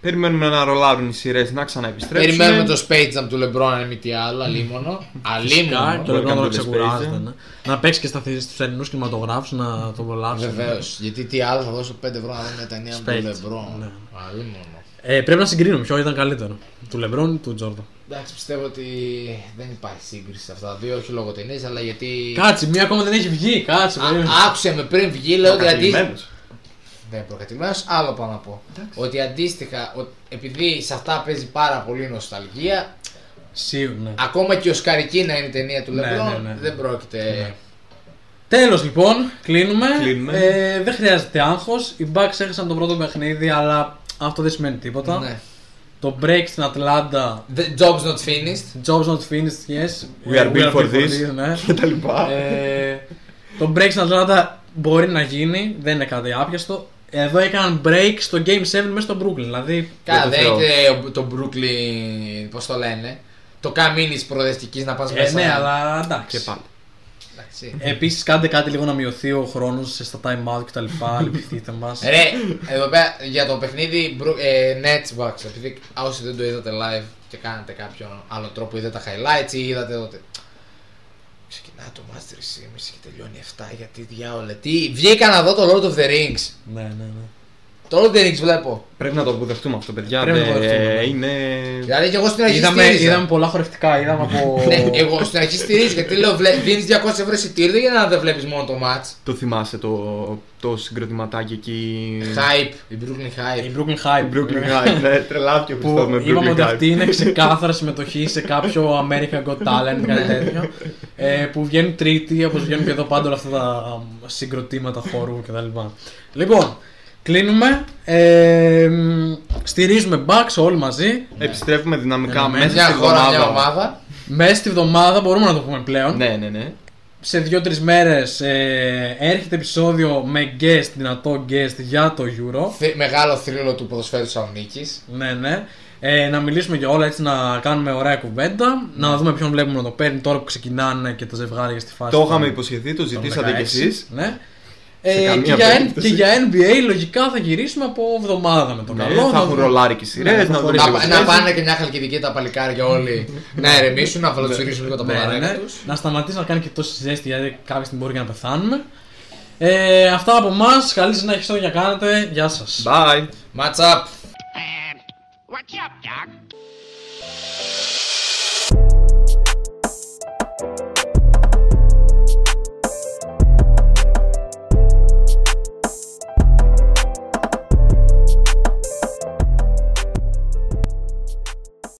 Περιμένουμε να ρολάρουν οι σειρές να ξαναεπιστρέψουν. Περιμένουμε το Space Jam του LeBron αν μη τι άλλο, αλίμονο. Φυσικά, Αλίμονο. το Μπορεί λεπτό να να το ξεκουράζεται. Space Jam. ναι. Να παίξει και στα- στους ελληνούς κινηματογράφους να το βολάξουν. Βεβαίως. Γιατί τι άλλο θα δώσω 5 ευρώ να δω μια ταινία με Space τον Jam, LeBron. ναι. Αλίμονο. Ε, πρέπει να συγκρίνουμε ποιο ήταν καλύτερο. Του Λεμπρόν ή του Τζόρνταν. Εντάξει, πιστεύω ότι δεν υπάρχει σύγκριση σε αυτά τα δύο, όχι λόγω ταινία, αλλά γιατί. Κάτσε, μία ακόμα δεν έχει βγει. Κάτσε, Α, περίμενε. άκουσε με πριν βγει, λέω ότι αντίστοιχα. Προκατηλημένος. Δεν είναι προκατηλημένος, άλλο πάω να πω. Ότι αντίστοιχα, ο- επειδή σε αυτά παίζει πάρα πολύ νοσταλγία, Σίγουρα, ναι. ακόμα και οσκαρική να είναι η ταινία του Ναι, LeBron, ναι, ναι. δεν πρόκειται. Ναι. Τέλος λοιπόν, κλείνουμε. Κλείνουμε. Ε, δεν χρειάζεται άγχος. Οι Bucks έχασαν το πρώτο παιχνίδι, αλλά αυτό δεν σημαίνει τίποτα. Ναι. Το break στην Ατλάντα. The job's not finished. Jobs not finished, yes. We are built for this. [laughs] ναι. Και τα λοιπά. ε, το break στην Ατλάντα μπορεί να γίνει, δεν είναι κάτι άπιαστο. Εδώ έκαναν break στο Game 7 μέσα στο Brooklyn. Δηλαδή. Καλά, το δεν Θεό. είναι το Brooklyn, πώς το λένε. Το καμίνι τη προοδευτικής να πας Ε, μέσα. ναι, αλλά εντάξει. Και πάλι. Εντάξει. Επίσης, κάντε κάτι λίγο να μειωθεί ο χρόνος στα time out κτλ. [laughs] Λυπηθείτε μας. Ρε, εδώ πέρα για το παιχνίδι Bru- ε, Nets Bucks, επειδή όσοι δεν το είδατε live και κάνετε κάποιον άλλο τρόπο, είδατε τα highlights ή είδατε τότε. Ξεκινάει το Master 3.30 και τελειώνει 7 γιατί διάολε. Τι, βγήκα να δω το Lord of the Rings. ναι, ναι, ναι. Το London Knicks βλέπω. Πρέπει να το αποδεχτούμε αυτό, παιδιά. Πρέπει να το Δε- αποδεχτούμε, ναι. Είναι. Δηλαδή και εγώ στην αρχή Είδαμε, στήριζα. είδαμε πολλά χορευτικά, είδαμε από. [laughs] Ναι, εγώ στην αρχή στηρίζω γιατί λέω δίνεις 200 ευρώ εισιτήριο για να δεν βλέπεις μόνο το match. Το θυμάσαι το, το συγκροτηματάκι εκεί; Hype, η Brooklyn Hype. Η Brooklyn High. Η Brooklyn High. Ναι, τρελάθηκε ο Χριστός που με είπαμε Brooklyn ότι High. αυτή είναι [laughs] ξεκάθαρα συμμετοχή σε κάποιο American Got Talent, κάτι τέτοιο. ε, που βγαίνουν τρίτη, όπως βγαίνουν και εδώ πάντα όλα αυτά τα μ, συγκροτήματα χώρου κτλ. Λοιπόν, κλείνουμε. Ε, μ, στηρίζουμε Bucks όλοι μαζί. Επιστρέφουμε δυναμικά Ναι, μέσα Μια στη χώρα, μια εβδομάδα. ομάδα. Μέσα στη βδομάδα μπορούμε να το πούμε πλέον. Ναι, ναι, ναι. Σε δύο-τρεις μέρες ε, έρχεται επεισόδιο με guest, δυνατό guest για το Euro. Θ- Μεγάλο θρύλο του ποδοσφαίρου Θεσσαλονίκης. Ναι, ναι. Ε, να μιλήσουμε για όλα έτσι, να κάνουμε ωραία κουβέντα. Να δούμε ποιον βλέπουμε να το παίρνει τώρα που ξεκινάνε και τα ζευγάρια στη φάση. Το των- είχαμε υποσχεθεί, το των ζητήσατε κι 16. εσείς. Ναι. Ε, και, για, και, για, NBA λογικά θα γυρίσουμε από εβδομάδα με τον ναι, καλό. Θα έχουν ρολάρει και σειρές. Ναι, να, να, να, πάνε και μια χαλκιδική τα παλικάρια όλοι να ερεμήσουν, να βαλατσουρίσουν λίγο τα ναι, ναι, τους. Να σταματήσει να κάνει και τόση ζέστη γιατί κάποια στιγμή μπορεί και να πεθάνουμε. Ε, αυτά από εμάς. Καλή συνέχεια για κάνετε. Γεια σας. Bye. Ε, what's up? What's up, Doc?